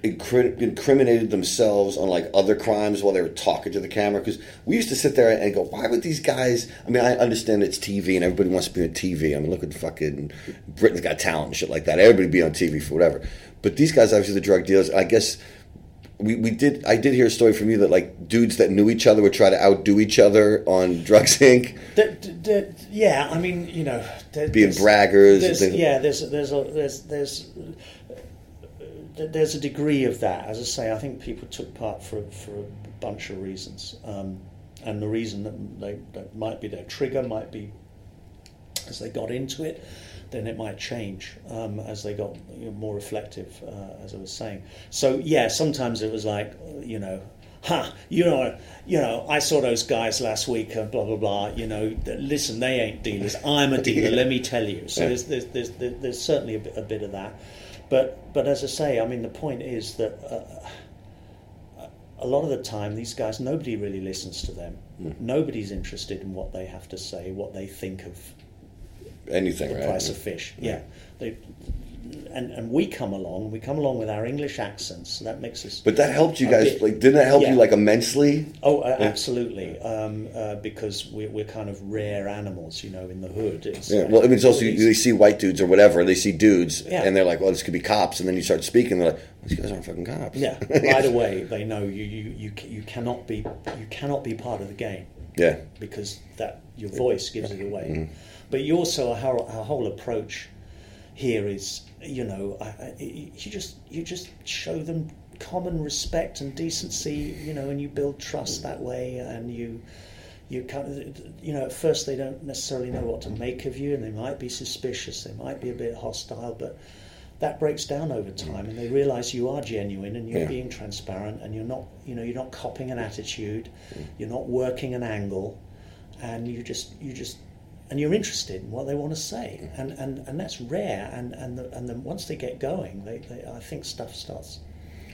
incri- incriminated themselves on like other crimes while they were talking to the camera? Because we used to sit there and go, "Why would these guys?" I mean, I understand it's TV and everybody wants to be on TV. I mean, look at fucking Britain's Got Talent and shit like that. Everybody be on TV for whatever. But these guys, obviously, the drug dealers. I guess we, we did. I did hear a story from you that like dudes that knew each other would try to outdo each other on [laughs] Drugs Inc. The- the- the- yeah, I mean, you know, there- Being there's- braggers there's- yeah, there's there's a, there's there's there's a degree of that. As I say, I think people took part for for a bunch of reasons, um, and the reason that they that might be their trigger might be as they got into it. Then it might change um, as they got you know, more reflective, uh, as I was saying. So yeah, sometimes it was like you know, ha, you know, you know, I saw those guys last week, uh, blah blah blah. You know, listen, they ain't dealers. I'm a [laughs] dealer. Let me tell you. So there's, there's there's there's there's certainly a bit, a bit of that, but but as I say, I mean, the point is that. Uh, a lot of the time, these guys, nobody really listens to them. Nobody's interested in what they have to say, what they think of Anything, the right? price of fish. Yeah, they and and we come along. We come along with our English accents, so that makes us. But that helped you guys. bit- like, didn't that help Yeah. you like immensely? Oh, uh, absolutely. Um, uh, because we're, we're kind of rare animals, you know, in the hood. It's, Yeah. Well, I mean, it's also these- they see white dudes or whatever. They see dudes, Yeah. and they're like, "Well, this could be cops." And then you start speaking, they're like, "These guys aren't fucking cops." Yeah, [laughs] right away they know you, you, you, you cannot be you cannot be part of the game Yeah. because that your voice gives it away. Mm-hmm. But you also our, whole- our whole approach here is you know I, I, you just you just show them common respect and decency, you know, and you build trust that way, and you. You kind of, you know, at first they don't necessarily know what to make of you, and they might be suspicious, they might be a bit hostile, but that breaks down over mm. time and they realize you are genuine and you're Yeah. being transparent and you're not you know you're not copying an attitude mm. you're not working an angle and you just you just and you're interested in what they want to say and and, and that's rare and and the, and then once they get going they, they I think stuff starts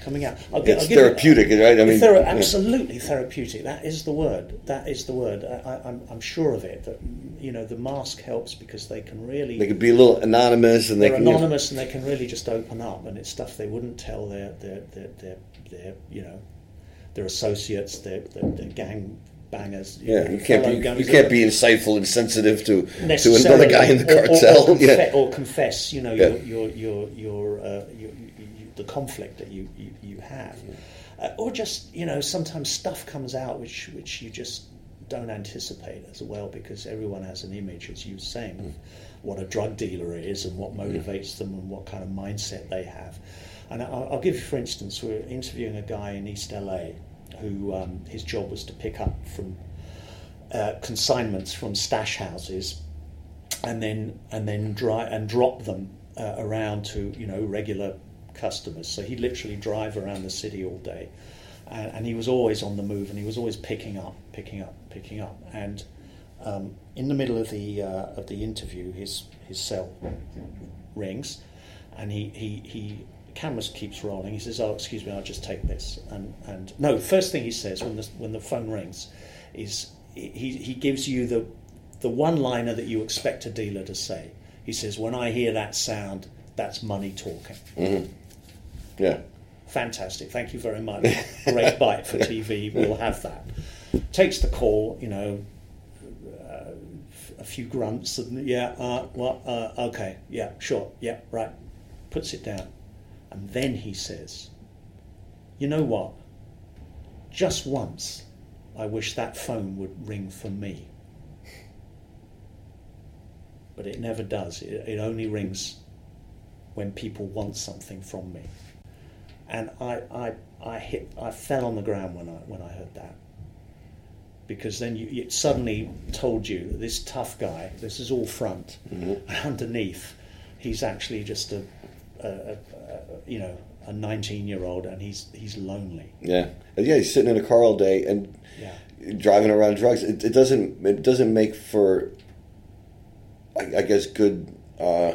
coming out I'll, It's I'll therapeutic, right? I mean, Thera- yeah. absolutely therapeutic that is the word that is the word I, I'm sure of it that you know the mask helps because they can really They could be a little anonymous, and they they're can. anonymous and they can really just open up and it's stuff they wouldn't tell their their their, their, their you know their associates their, their, their gang bangers. Yeah, you can't be you can't be insightful and sensitive to to another guy in the or- or- cartel. or, confe- yeah, or confess you know Yeah. your your your, your, uh, your, you the conflict that you you, you have. Uh, or just you know sometimes stuff comes out which which you just don't anticipate as well because everyone has an image as you were saying of what a drug dealer is and what motivates them and what kind of mindset they have. And I'll, I'll give you for instance we're interviewing a guy in East LA who um, his job was to pick up from uh, consignments from stash houses and then and then dry and drop them uh, around to you know regular customers. So he'd literally drive around the city all day, and, and he was always on the move, and he was always picking up, picking up, picking up. And um, in the middle of the uh, of the interview, his his cell rings, and he he he. Camera keeps rolling. He says, "Oh, excuse me, I'll just take this." And and no, first thing he says when the when the phone rings, is he he gives you the the one liner that you expect a dealer to say. He says, When I hear that sound, that's money talking. yeah. Fantastic. Thank you very much. Great [laughs] bite for TV. We'll have that. Takes the call, you know, uh, a few grunts and, yeah, uh, what, uh, okay, yeah, sure, yeah, right. Puts it down. And then he says, You know what? Just once, I wish that phone would ring for me. But it never does. It, it only rings when people want something from me. And I, I, I hit, I fell on the ground when I, when I heard that. Because then you, it suddenly told you that this tough guy, this is all front, mm-hmm. and underneath, he's actually just a, a you know, a 19 year old and he's, he's lonely. Yeah, yeah. He's sitting in a car all day and Yeah. driving around drugs. It, it doesn't. It doesn't make for. I, I guess good. Uh,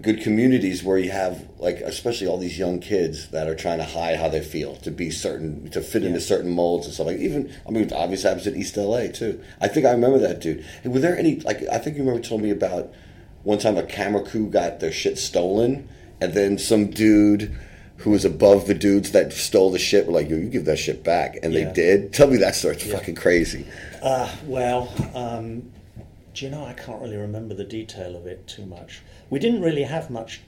good communities where you have like especially all these young kids that are trying to hide how they feel to be certain to fit into certain molds and stuff like even I mean obviously happens in East LA too. I think I remember that dude. And were there any like I think you remember told me about one time a camera crew got their shit stolen and then some dude who was above the dudes that stole the shit were like, yo, you give that shit back and Yeah. they did. Tell me that story. It's fucking crazy. Uh, well, um, do you know, I can't really remember the detail of it too much. We didn't really have much.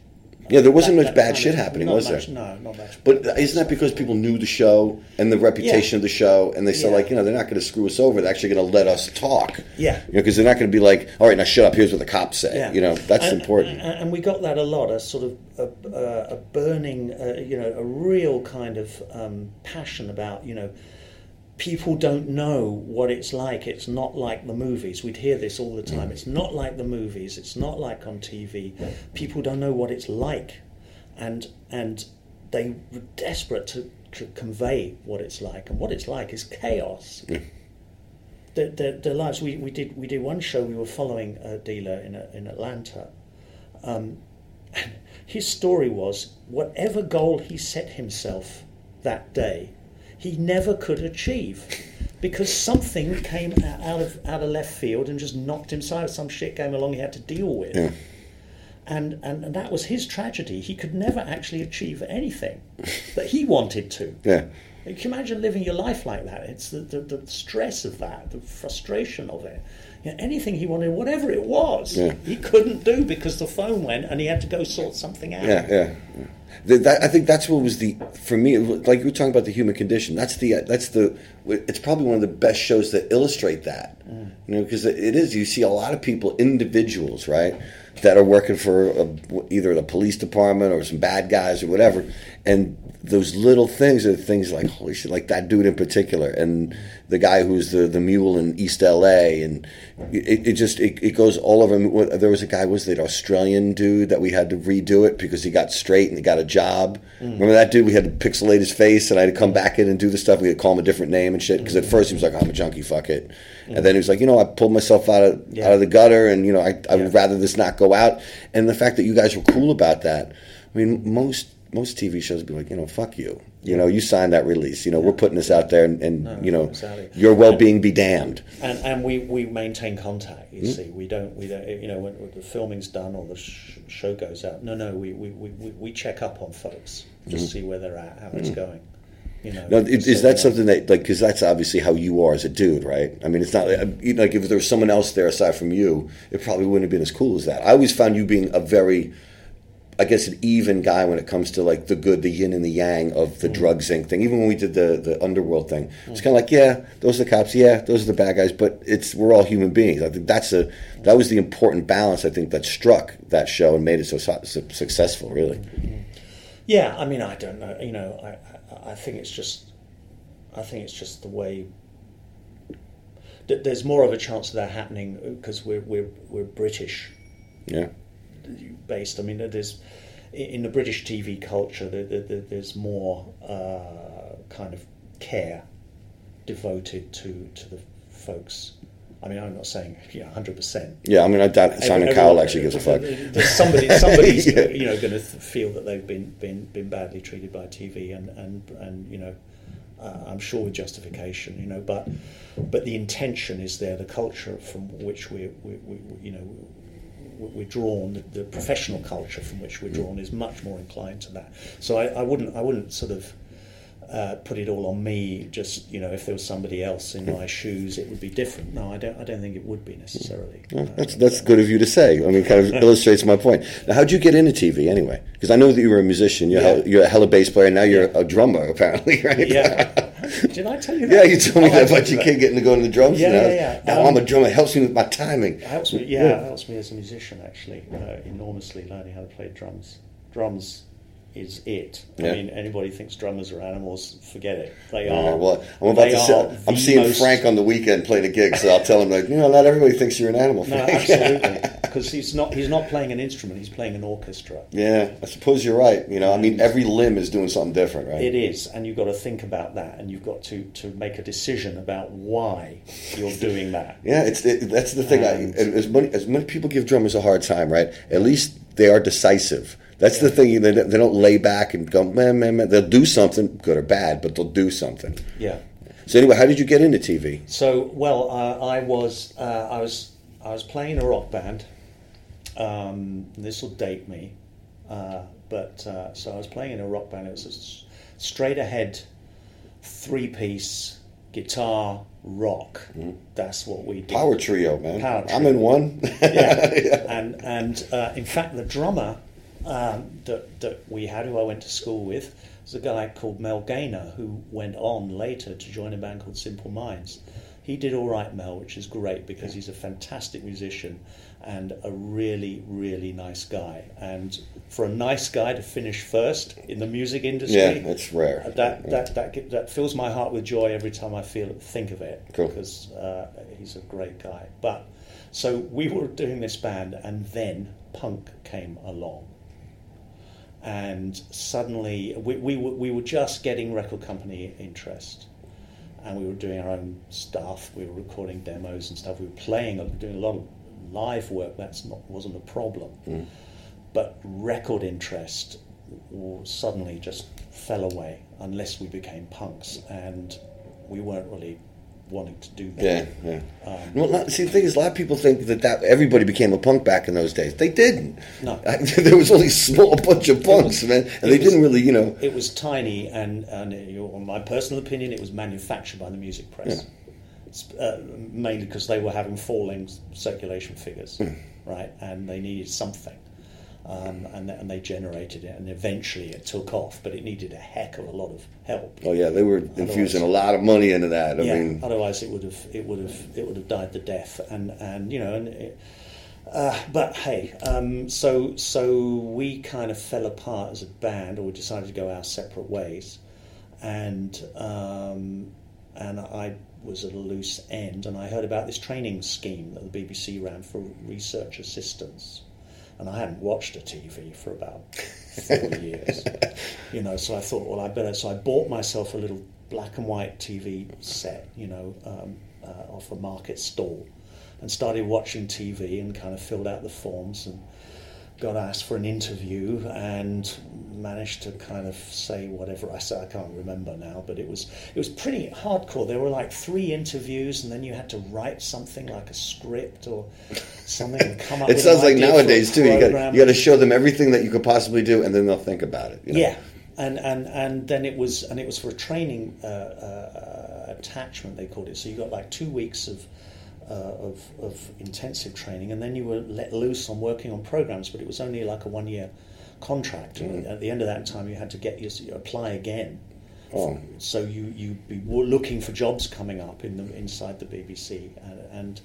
Yeah, there wasn't that- much that bad shit of- happening, not was much, there? No, not much. But isn't that because people knew the show and the reputation Yeah. of the show, and they said Yeah. like, you know, they're not going to screw us over. They're actually going to let us talk. Yeah. You know, because they're not going to be like, all right, now shut up. Here's what the cops say. Yeah. You know, that's and, important. And, and we got that a lot, a sort of a, a, a burning, uh, you know, a real kind of um, passion about, you know, people don't know what it's like. It's not like the movies. We'd hear this all the time. Mm. It's not like the movies. It's not like on TV. People don't know what it's like, and and they were desperate to, to convey what it's like. And what it's like is chaos. Their, their, their lives. We, we did we did one show. We were following a dealer in a, in Atlanta. Um, [laughs] his story was whatever goal he set himself that day, he never could achieve because something came out of out of left field and just knocked him side. Some shit came along he had to deal with. Yeah. And, and, and that was his tragedy. He could never actually achieve anything that he wanted to. Yeah. Can you imagine living your life like that? It's the, the, the stress of that, the frustration of it. You know, anything he wanted, whatever it was, Yeah. he couldn't do because the phone went and he had to go sort something out. Yeah, yeah. The, that, I think that's what was the for me. Like you were talking about the human condition. That's the uh, that's the. It's probably one of the best shows that illustrate that. Mm. You know, because it is. You see a lot of people, individuals, right, that are working for a, either the police department or some bad guys or whatever, and those little things are things like holy shit, like that dude in particular, and the guy who's the the mule in East L.A. and it, it just it, it goes all over. There was a guy was that Australian dude that we had to redo it because he got straight and he got a job. Mm. Remember that dude? We had to pixelate his face, and I had to come back in and do the stuff. We had to call him a different name and shit. Because at mm. first he was like, "I'm a junkie, fuck it," mm. and then he was like, "You know, I pulled myself out of Yeah. out of the gutter, and you know, I I Yeah. would rather this not go out." And the fact that you guys were cool about that. I mean, most most TV shows be like, you know, fuck you. You know, you signed that release. You know, we're putting this out there, and, and you know, exactly. your well being be damned. and and we, we maintain contact. Hmm? You see, we don't we don't you know when, the filming's done or the sh- show goes out. No, no, we, we, we, we- check up on folks just see where they're at, how it's going. You know, Hmm. Now, is, so, is that something that like because that's obviously how you are as a dude, right? I mean, it's not uh, you know, like if there was someone else there aside from you, it probably wouldn't have been as cool as that. I always found you being a very, I guess, an even guy when it comes to like the good, the yin and the yang of the mm. drug thing. Thing even when we did the the underworld thing, it's mm. kind of like yeah, those are the cops, yeah, those are the bad guys, but it's we're all human beings. I think that's a that was the important balance I think that struck that show and made it so, su- successful. Really, mm-hmm. Yeah, I mean, I don't know. You know, I, I, think it's just, I think it's just the way. th- There's more of a chance of that happening because we're we're we're British yeah, based. I mean, there's in the British TV culture, there, there, there- there's more uh, kind of care devoted to to the folks. I mean, I'm not saying yeah, hundred percent. yeah. I mean, I doubt Simon Cowell actually gives a fuck. There's somebody, somebody's [laughs] Yeah. you know going to th- feel that they've been been been badly treated by TV, and and and you know, uh, I'm sure with justification, you know, but but the intention is there, the culture from which we, we, we you know. We- We're drawn. The, professional culture from which we're drawn is much more inclined to that. So I, I wouldn't. I wouldn't sort of uh, put it all on me. Just you know, if there was somebody else in my shoes, it would be different. No, I don't. I don't think it would be necessarily. Uh, That's that's good of you to say. I mean, kind of illustrates my point. Now, how'd you get into TV anyway? Because I know that you were a musician. You're, Yeah. hell, you're a hella bass player. Now you're a drummer, apparently, [laughs] right? Yeah. [laughs] Did I tell you that? yeah, you told me Oh, that about you your kid getting to go to the drums. Yeah, know? yeah, yeah. Now Um, I'm a drummer. It helps me with my timing. It helps me. Yeah, it helps me as a musician actually uh, enormously learning how to play drums. Drums is it. Yeah. I mean, anybody thinks drummers are animals, forget it. They are. well, I'm about to say, I'm seeing most- Frank on the weekend playing a gig, so I'll tell him like, you know, not everybody thinks you're an animal. No, absolutely, [laughs] because he's not. He's not playing an instrument. He's playing an orchestra. yeah, I suppose you're right. You know, I mean, every limb is doing something different, right? It is, and you've got to think about that, and you've got to, to make a decision about why you're doing that. [laughs] Yeah, it's it, that's the thing. And- I, as many as many people give drummers a hard time, right? At least they are decisive. That's the thing. They, don't- they don't lay back and go, man, man, man. They'll do something, good or bad, but they'll do something. Yeah. So anyway, how did you get into TV? So, well, uh, I was uh, I was I was playing a rock band. Um, this will date me, uh, but uh, so I was playing in a rock band. It was a straight ahead, three piece guitar rock. That's what we did. Mm-hmm. Power trio, man. Power I'm in one. [laughs] yeah. And and uh, in fact, the drummer um, that that we had, who I went to school with, was a guy called Mel Gaynor, who went on later to join a band called Simple Minds. He did all right, Mel, which is great because he's a fantastic musician and a really, really nice guy. And for a nice guy to finish first in the music industry, yeah, that's rare. that that that gi- that fills my heart with joy every time I feel think of it Cool. because uh, he's a great guy. But so we were doing this band, and then punk came along, and suddenly we we were, we were just getting record company interest. And we were doing our own stuff. We were recording demos and stuff. We were playing, doing a lot of live work. That's not wasn't a problem hmm. but record interest suddenly just fell away unless we became punks and we weren't really wanting to do that. Yeah, yeah. well, not, see, the thing is, a lot of people think that, that everybody became a punk back in those days. They didn't. No. [laughs] there was only a small bunch of punks, man, and they was- didn't really, you know. It was tiny, and, and in my personal opinion, it was manufactured by the music press. It's, Uh, mainly because they were having falling circulation figures, Hmm. right? And they needed something. Um, and, and they generated it, and eventually it took off, but it needed a heck of a lot of help. Oh yeah, they were infusing a lot of money into that. I yeah, mean, otherwise it would have it would have it would have died the death, and and you know, and it, uh, but hey, um, so so we kind of fell apart as a band, or we decided to go our separate ways, and um, and I was at a loose end, and I heard about this training scheme that the BBC ran for research assistants, and I hadn't watched a TV for about four [laughs] years, you know. So I thought, well, I better. So I bought myself a little black and white TV set, you know, um, uh, off a market stall, and started watching TV and kind of filled out the forms and got asked for an interview and managed to kind of say whatever I said. I can't remember now, but it was it was pretty hardcore. There were like three interviews, and then you had to write something like a script or something and come up. it with sounds like idea for a nowadays too. You got you got to show them everything that you could possibly do, and then they'll think about it. You know? Yeah, and and and then it was and it was for a training uh, uh, attachment they called it. So you got like two weeks of. Uh, of, of intensive training, and then you were let loose on working on programs. But it was only like a one year contract. And At the end of that time, you had to get your, you apply again. Oh. So you you be looking for jobs coming up in the inside the BBC, and and,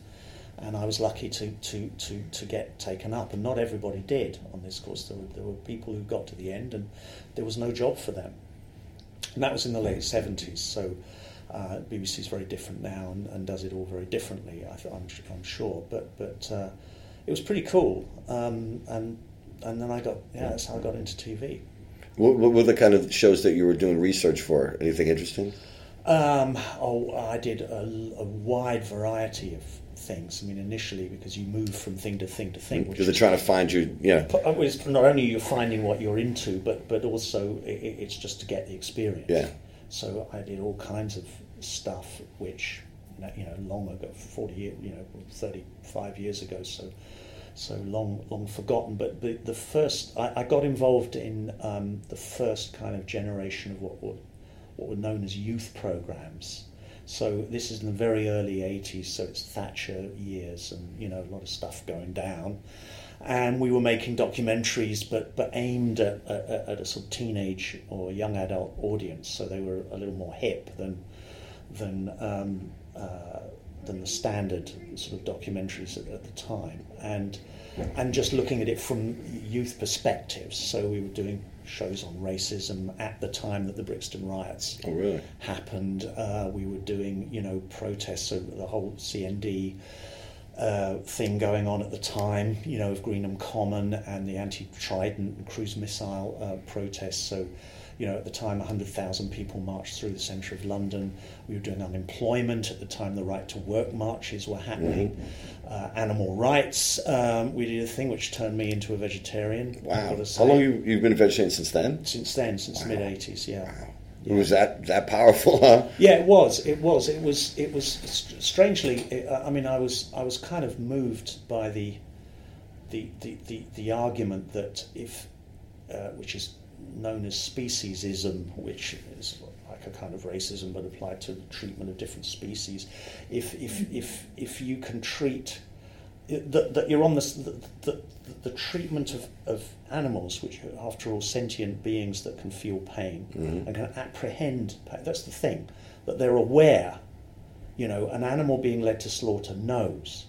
and I was lucky to, to, to, to get taken up, and not everybody did on this course. There were, there were people who got to the end, and there was no job for them. And that was in the late seventies. So uh, BBC is very different now and, and does it all very differently. I th- I'm, su- I'm sure, but but uh, it was pretty cool. Um, and and then I got yeah, that's how I got into TV. What, what were the kind of shows that you were doing research for? Anything interesting? Um, oh, I did a, a wide variety of things. I mean, initially because you move from thing to thing to thing. which Because they're trying to find you. Yeah. But it was not only you're finding what you're into, but but also i i- it's just to get the experience. Yeah. So I did all kinds of stuff, which you know, long ago, forty years, you know, thirty-five years ago. So so long long forgotten. But the the first I, I got involved in um, the first kind of generation of what were what were known as youth programs. So this is in the very early 80s, so it's Thatcher years and, you know, a lot of stuff going down. And we were making documentaries, but, but aimed at, at, at a sort of teenage or young adult audience, so they were a little more hip than, than, um, uh, than the standard sort of documentaries at, at the time. And, and just looking at it from youth perspectives. So we were doing shows on racism at the time that the Brixton riots Oh, really? happened. Uh, we were doing, you know, protests over the whole CND uh, thing going on at the time, you know, of Greenham Common and the anti-Trident and cruise missile uh, protests. So, you know, at the time, 100,000 people marched through the centre of London. We were doing unemployment at the time. The right to work marches were happening. Uh, animal rights. Um, we did a thing which turned me into a vegetarian. Wow. How long you you've been a vegetarian since then? Since then, since the mid 80s, yeah. Was that that powerful? Huh? Yeah, it was. It was. It was. It was strangely. It, I mean, I was. I was kind of moved by the, the, the, the, the argument that if, uh, which is known as speciesism, which is like a kind of racism but applied to the treatment of different species. If if if if you can treat that, that you're on this, the, the, the treatment of, of animals, which are after all sentient beings that can feel pain mm-hmm. and can apprehend pain. That's the thing, that they're aware. You know, an animal being led to slaughter knows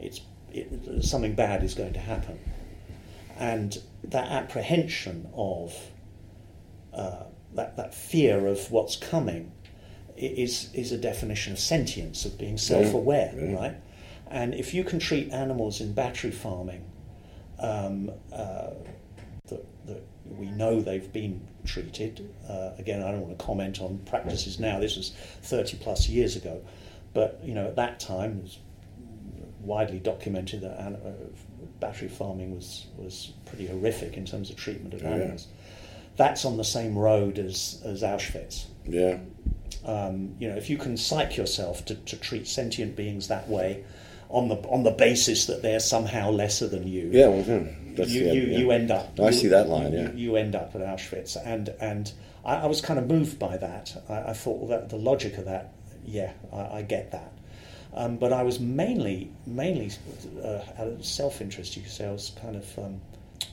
it's it, something bad is going to happen, and that apprehension of uh, that that fear of what's coming is is a definition of sentience of being self-aware, right? And if you can treat animals in battery farming, um, uh, that, that we know they've been treated. Uh, again, I don't want to comment on practices now. This was 30 plus years ago, but you know at that time it was widely documented that an- uh, battery farming was was pretty horrific in terms of treatment of Yeah. That's on the same road as as Auschwitz Yeah. Um, you know, if you can psych yourself to, to treat sentient beings that way, on the on the basis that they're somehow lesser than you, Yeah, well, hmm, that's you, the- you, yeah. you end up. No, I you- see that line, yeah. You, end up at Auschwitz, and and I, I was kind of moved by that. I, I thought well, that the logic of that, yeah, I, I get that. Um, but I was mainly mainly uh, out of self interest. You could say I was kind of. Um,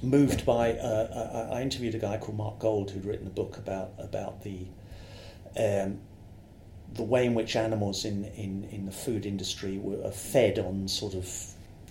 Moved by, uh, I, I interviewed a guy called Mark Gold who'd written a book about about the um, the way in which animals in, in, in the food industry were fed on sort of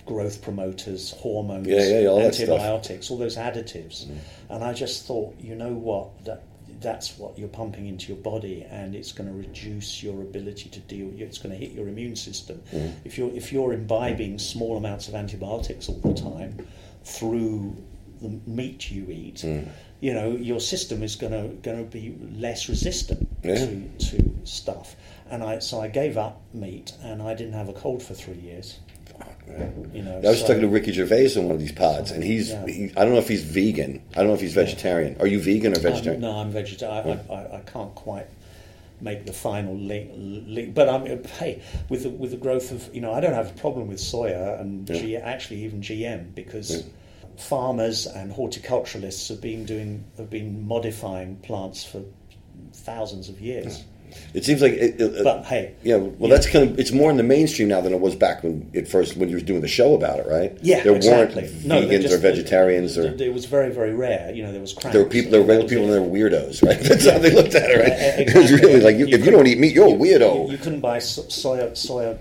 growth promoters, hormones, Yeah, yeah, yeah, all. Mm. antibiotics, all those additives. And I just thought, you know what, that that's what you're pumping into your body, and it's going to reduce your ability to deal. It's going to hit your immune system. Mm. If you're if you're imbibing small amounts of antibiotics all the time through the meat you eat, Mm. you know your system is going to going to be less resistant Yeah. to to stuff. And I so I gave up meat, and I didn't have a cold for three years. You know, I was so- talking to Ricky Gervais on one of these pods, and he's, Yeah. he, I don't know if he's vegan. I don't know if he's vegetarian. Are you vegan or vegetarian? Um, no, I'm vegetarian. I, I, I can't quite make the final link, link. but I'm hey with the, with the growth of you know I don't have a problem with soya and G, actually even GM because farmers and horticulturalists have been doing have been modifying plants for thousands of years. It seems like, it, it- But hey, yeah. Well, that's kind of it's more in the mainstream now than it was back when it first when you were doing the show about it, right? Yeah, there exactly. weren't No, vegans just- or vegetarians or It, was very very rare. You know, there was cramps. there were people. There were regular people and there were weirdos, right? [laughs] That's how they looked at it, right? Yeah, e- It was really like you, if you don't eat meat, you're a weirdo. You, you couldn't buy so- soya soya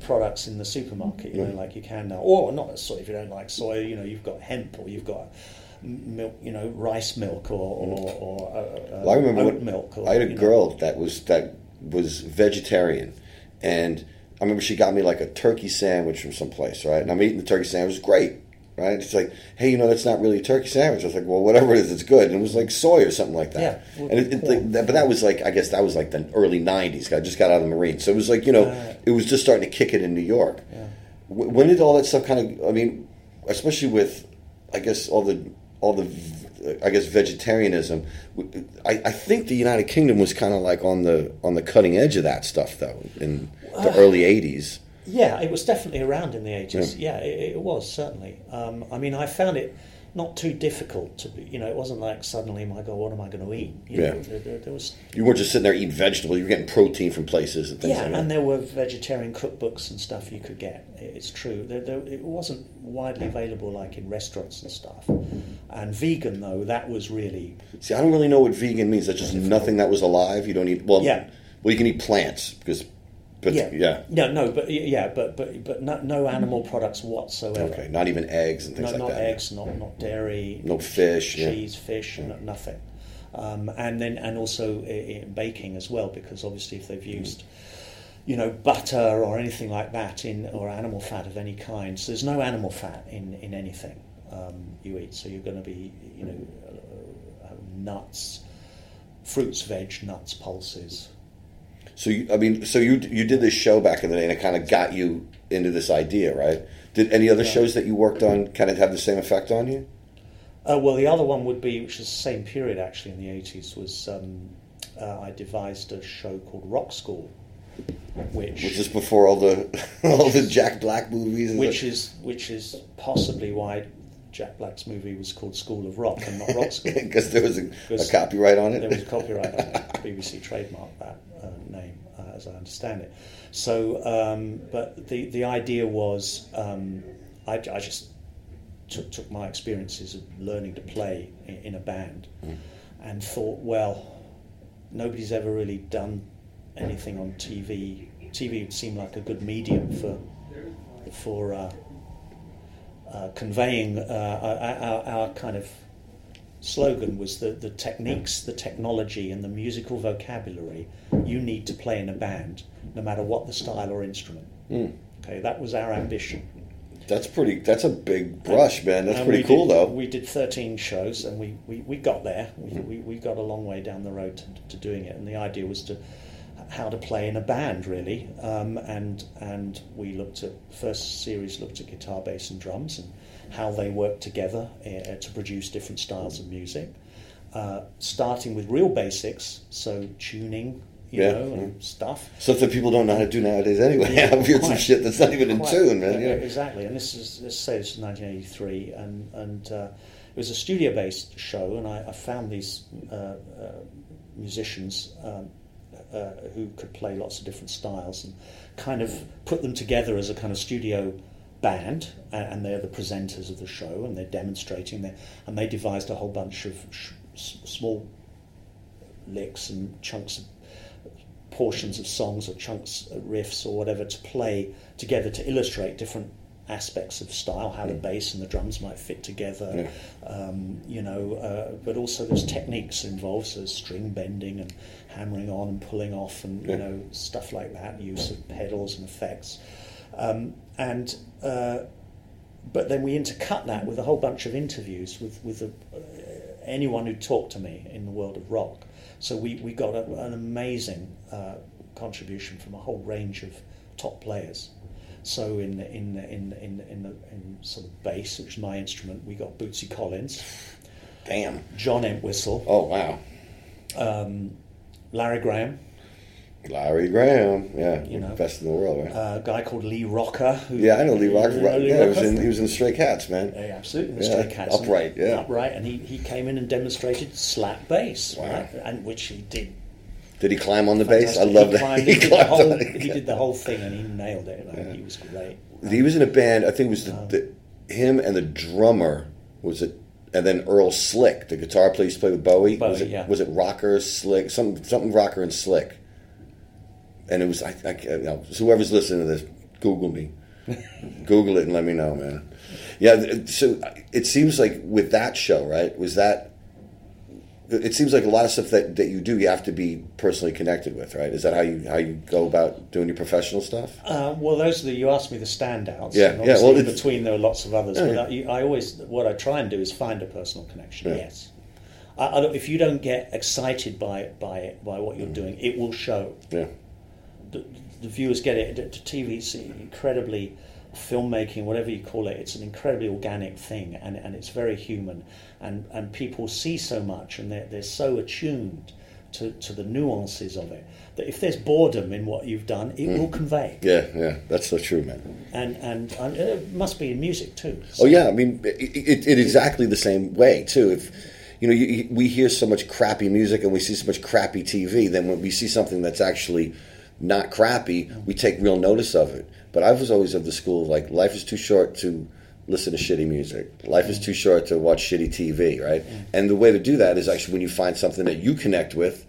products in the supermarket, you know, mm. like you can now. Or not soy if you don't like soya. You know, you've got hemp or you've got milk. You know, rice milk or or, or uh, uh, Well, I remember oat milk. Or, I had a know. girl that was that was vegetarian, and I remember she got me like a turkey sandwich from someplace, right? And I'm eating the turkey sandwich, it great, right? She's like, "Hey, you know that's not really a turkey sandwich." I was like, "Well, whatever it is, it's good." And it was like soy or something like that. Yeah, and it, it, like, that, but that was like I guess that was like the early '90s. I just got out of the Marine, so it was like you know it was just starting to kick it in New York. Wh- When did all that stuff kind of? I mean, especially with, I guess all the all the, I guess vegetarianism. I, I think the United Kingdom was kind of like on the on the cutting edge of that stuff though in the early '80s. Yeah, it was definitely around in the eighties. Yeah, it, it was certainly. Um, I mean, I found it not too difficult to be. You know, it wasn't like suddenly, my God, what am I going to eat? You Yeah. know, there, there, there was You weren't just sitting there eating vegetables; you were getting protein from places and things yeah, like that. and there were vegetarian cookbooks and stuff you could get. It's true. There, there, it wasn't widely available like in restaurants and stuff. And vegan though, that was really See, I don't really know what vegan means. That's just nothing that was alive. You don't eat. Well, Yeah. well, you can eat plants because, but yeah, yeah, no, no, but yeah, but but but no, no animal products whatsoever. okay, not even eggs and things No, like not that. Not eggs, not not dairy, No fish, yeah. cheese, fish, no, nothing. Um, and then and also in baking as well, because obviously if they've used, you know, butter or anything like that in or animal fat of any kind, so there's no animal fat in in anything um, you eat. So you're going to be, you know, uh, uh, nuts, fruits, veg, nuts, pulses. So you, I mean, so you you did this show back in the day, and it kind of got you into this idea, right? Did any other shows that you worked on kind of have the same effect on you? Uh, well, the other one would be, which is the same period actually in the 80s, was um, uh, I devised a show called Rock School, which Was this before all the [laughs] all the Jack Black movies? which the- is which is possibly why Jack Black's movie was called School of Rock and not Rock [laughs] School. because there was a, a copyright on it. There was a copyright on. [laughs] BBC trademarked that uh, name, uh, as I understand it. So, um, but the the idea was, um, I, I just took took my experiences of learning to play in, in a band, and thought, well, nobody's ever really done anything on TV. TV would seem like a good medium for for. Uh, uh, conveying uh, our, our, our kind of slogan was the, the techniques, the technology, and the musical vocabulary you need to play in a band, no matter what the style or instrument. Okay, that was our ambition. That's pretty. That's a big brush, man. That's pretty cool, did, though. We did 13 shows and we, we, we got there. We, we, we got a long way down the road to, to doing it. And the idea was to how to play in a band, really. Um, and and we looked at, first series looked at guitar, bass, and drums and how they work together uh, to produce different styles of music. Uh, starting with real basics, so tuning, you Yeah, know, and stuff. Stuff that people don't know how to do nowadays anyway. Yeah, I've heard some shit that's not even in tune, man. Yeah, Yeah. Exactly, and this is let's say this is 1983, and and uh, it was a studio-based show, and I, I found these uh, uh, musicians um, uh, who could play lots of different styles, and kind of put them together as a kind of studio band, and they're the presenters of the show, and they're demonstrating there, and they devised a whole bunch of sh- small licks and chunks of portions of songs or chunks, uh, riffs or whatever to play together to illustrate different aspects of style, how the bass and the drums might fit together, um, you know, uh, but also there's techniques involved, so string bending and hammering on and pulling off and, you know, stuff like that, use of pedals and effects. Um, and uh, but then we intercut that with a whole bunch of interviews with with a, uh, anyone who talked to me in the world of rock. So we, we got a, an amazing uh, contribution from a whole range of top players. So in in in in in, the, in sort of bass, which is my instrument, we got Bootsy Collins, Damn. John Entwistle, Oh wow. um, Larry Graham, Larry Graham. Yeah. You know. Best in the world, right? Uh, a guy called Lee Rocker. Who, yeah, I know Lee Rocker. You know Lee yeah, he was in he was in Stray Cats, man. Yeah, absolutely, Yeah, Stray Cats. upright, yeah. upright, and he, he came in and demonstrated slap bass, Wow. right? and which he did. Did he climb on the bass? I love that. [laughs] He did the whole, he did the whole thing, and he nailed it. Like, He was great. He was in a band. I think it was the, um, the him and the drummer was it, and then Earl Slick, the guitar player, used to play with Bowie. was it yeah. was it Rocker Slick? Some something Rocker and Slick. And it was I, I you know, so whoever's listening to this, Google me, [laughs] Google it and let me know, man. Yeah. So it seems like with that show, right? Was that? It seems like a lot of stuff that, that you do, you have to be personally connected with, right? Is that how you how you go about doing your professional stuff? Uh, well, those are the you asked me the standouts. Yeah, yeah, well, in between there are lots of others. Yeah, but yeah. I, I always what I try and do is find a personal connection. Yeah. Yes. I, I if you don't get excited by by by what Mm. you're doing, it will show. Yeah. the, the viewers get it. To TV, it's incredibly filmmaking, whatever you call it. It's an incredibly organic thing, and, and it's very human. And and people see so much, and they're they're so attuned to, to the nuances of it that if there's boredom in what you've done, it will mm. convey. Yeah, yeah, that's so true, man. And and, and it must be in music too. Oh yeah, I mean, it, it, it exactly the same way too. If you know, you, you- we hear so much crappy music and we see so much crappy TV, then when we see something that's actually not crappy, mm. we take real notice of it. But I was always of the school of like, life is too short to listen to shitty music. Life is too short to watch shitty TV, right? Mm-hmm. And the way to do that is actually when you find something that you connect with.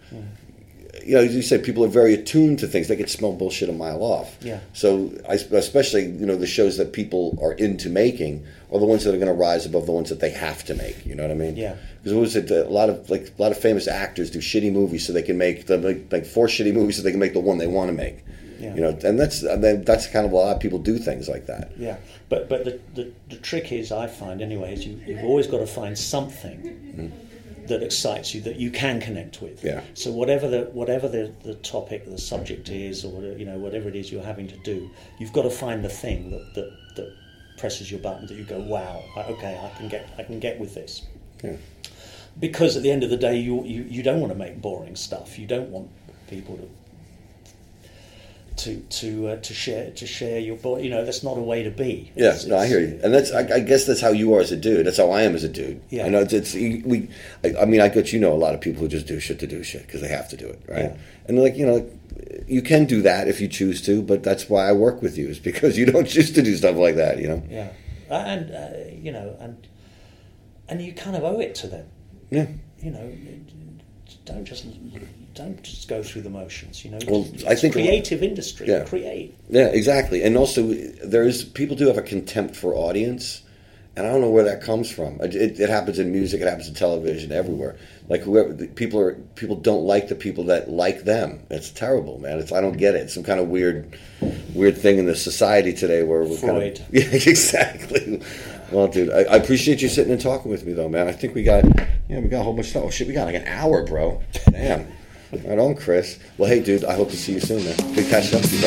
You know, as you said, people are very attuned to things. They can smell bullshit a mile off. Yeah. So, I, especially you know the shows that people are into making are the ones that are going to rise above the ones that they have to make. You know what I mean? Yeah. Because what was it? A lot of like a lot of famous actors do shitty movies so they can make the like, like four shitty movies so they can make the one they want to make. Yeah. You know, and that's and then that's kind of a lot of people do things like that. Yeah, but but the, the, the trick is, I find anyway, is you, you've always got to find something mm. that excites you that you can connect with. Yeah. So whatever the whatever the, the topic, the subject is, or whatever, you know whatever it is you're having to do, you've got to find the thing that that, that presses your button that you go, wow, okay, I can get I can get with this. Yeah. Because at the end of the day, you, you, you don't want to make boring stuff. You don't want people to to to uh, to share to share your bo- you know that's not a way to be. Yeah, no, I hear you, and that's I, I guess that's how you are as a dude. That's how I am as a dude. Yeah. I know it's, it's we. I, I mean, I bet you know a lot of people who just do shit to do shit because they have to do it, right? Yeah. And like you know, you can do that if you choose to, but that's why I work with you is because you don't [laughs] choose to do stuff like that. You know? Yeah, Uh, and uh, you know, and and you kind of owe it to them. Yeah. You know, don't just don't just go through the motions. You know, Well, It's I think lot- creative industry. Yeah. Create. Yeah, exactly. And also, there is people do have a contempt for audience, and I don't know where that comes from. It, it, it happens in music, it happens in television, everywhere. Like whoever the people are, people don't like the people that like them. It's terrible, man. It's I don't get it. It's some kind of weird, weird thing in the society today where we're kind Freud. of [laughs] yeah, exactly. Well, dude, I, I appreciate you sitting and talking with me, though, man. I think we got yeah, we got a whole bunch of stuff. Oh shit, we got like an hour, bro. Damn. Right on, Chris. Well, hey, dude, I hope to see you soon, man. Good catching up you.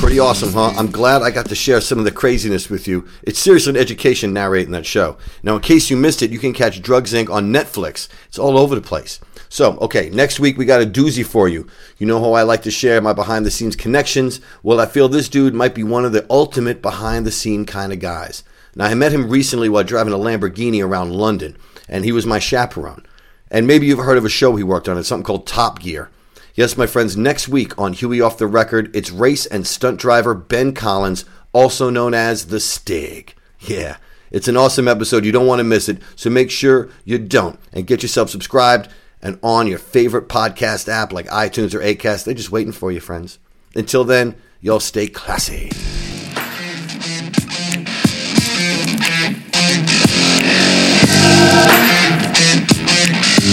Pretty awesome, huh? I'm glad I got to share some of the craziness with you. It's seriously an education narrating that show. Now, in case you missed it, you can catch Drugs Inc. on Netflix. It's all over the place. So, okay, next week we got a doozy for you. You know how I like to share my behind the scenes connections? Well, I feel this dude might be one of the ultimate behind the scene kind of guys. Now, I met him recently while driving a Lamborghini around London, and he was my chaperone. And maybe you've heard of a show he worked on. It's something called Top Gear. Yes, my friends, next week on Huey Off the Record, it's race and stunt driver Ben Collins, also known as The Stig. Yeah, it's an awesome episode. You don't want to miss it, so make sure you don't. And get yourself subscribed and on your favorite podcast app like iTunes or Acast. They're just waiting for you, friends. Until then, y'all stay classy.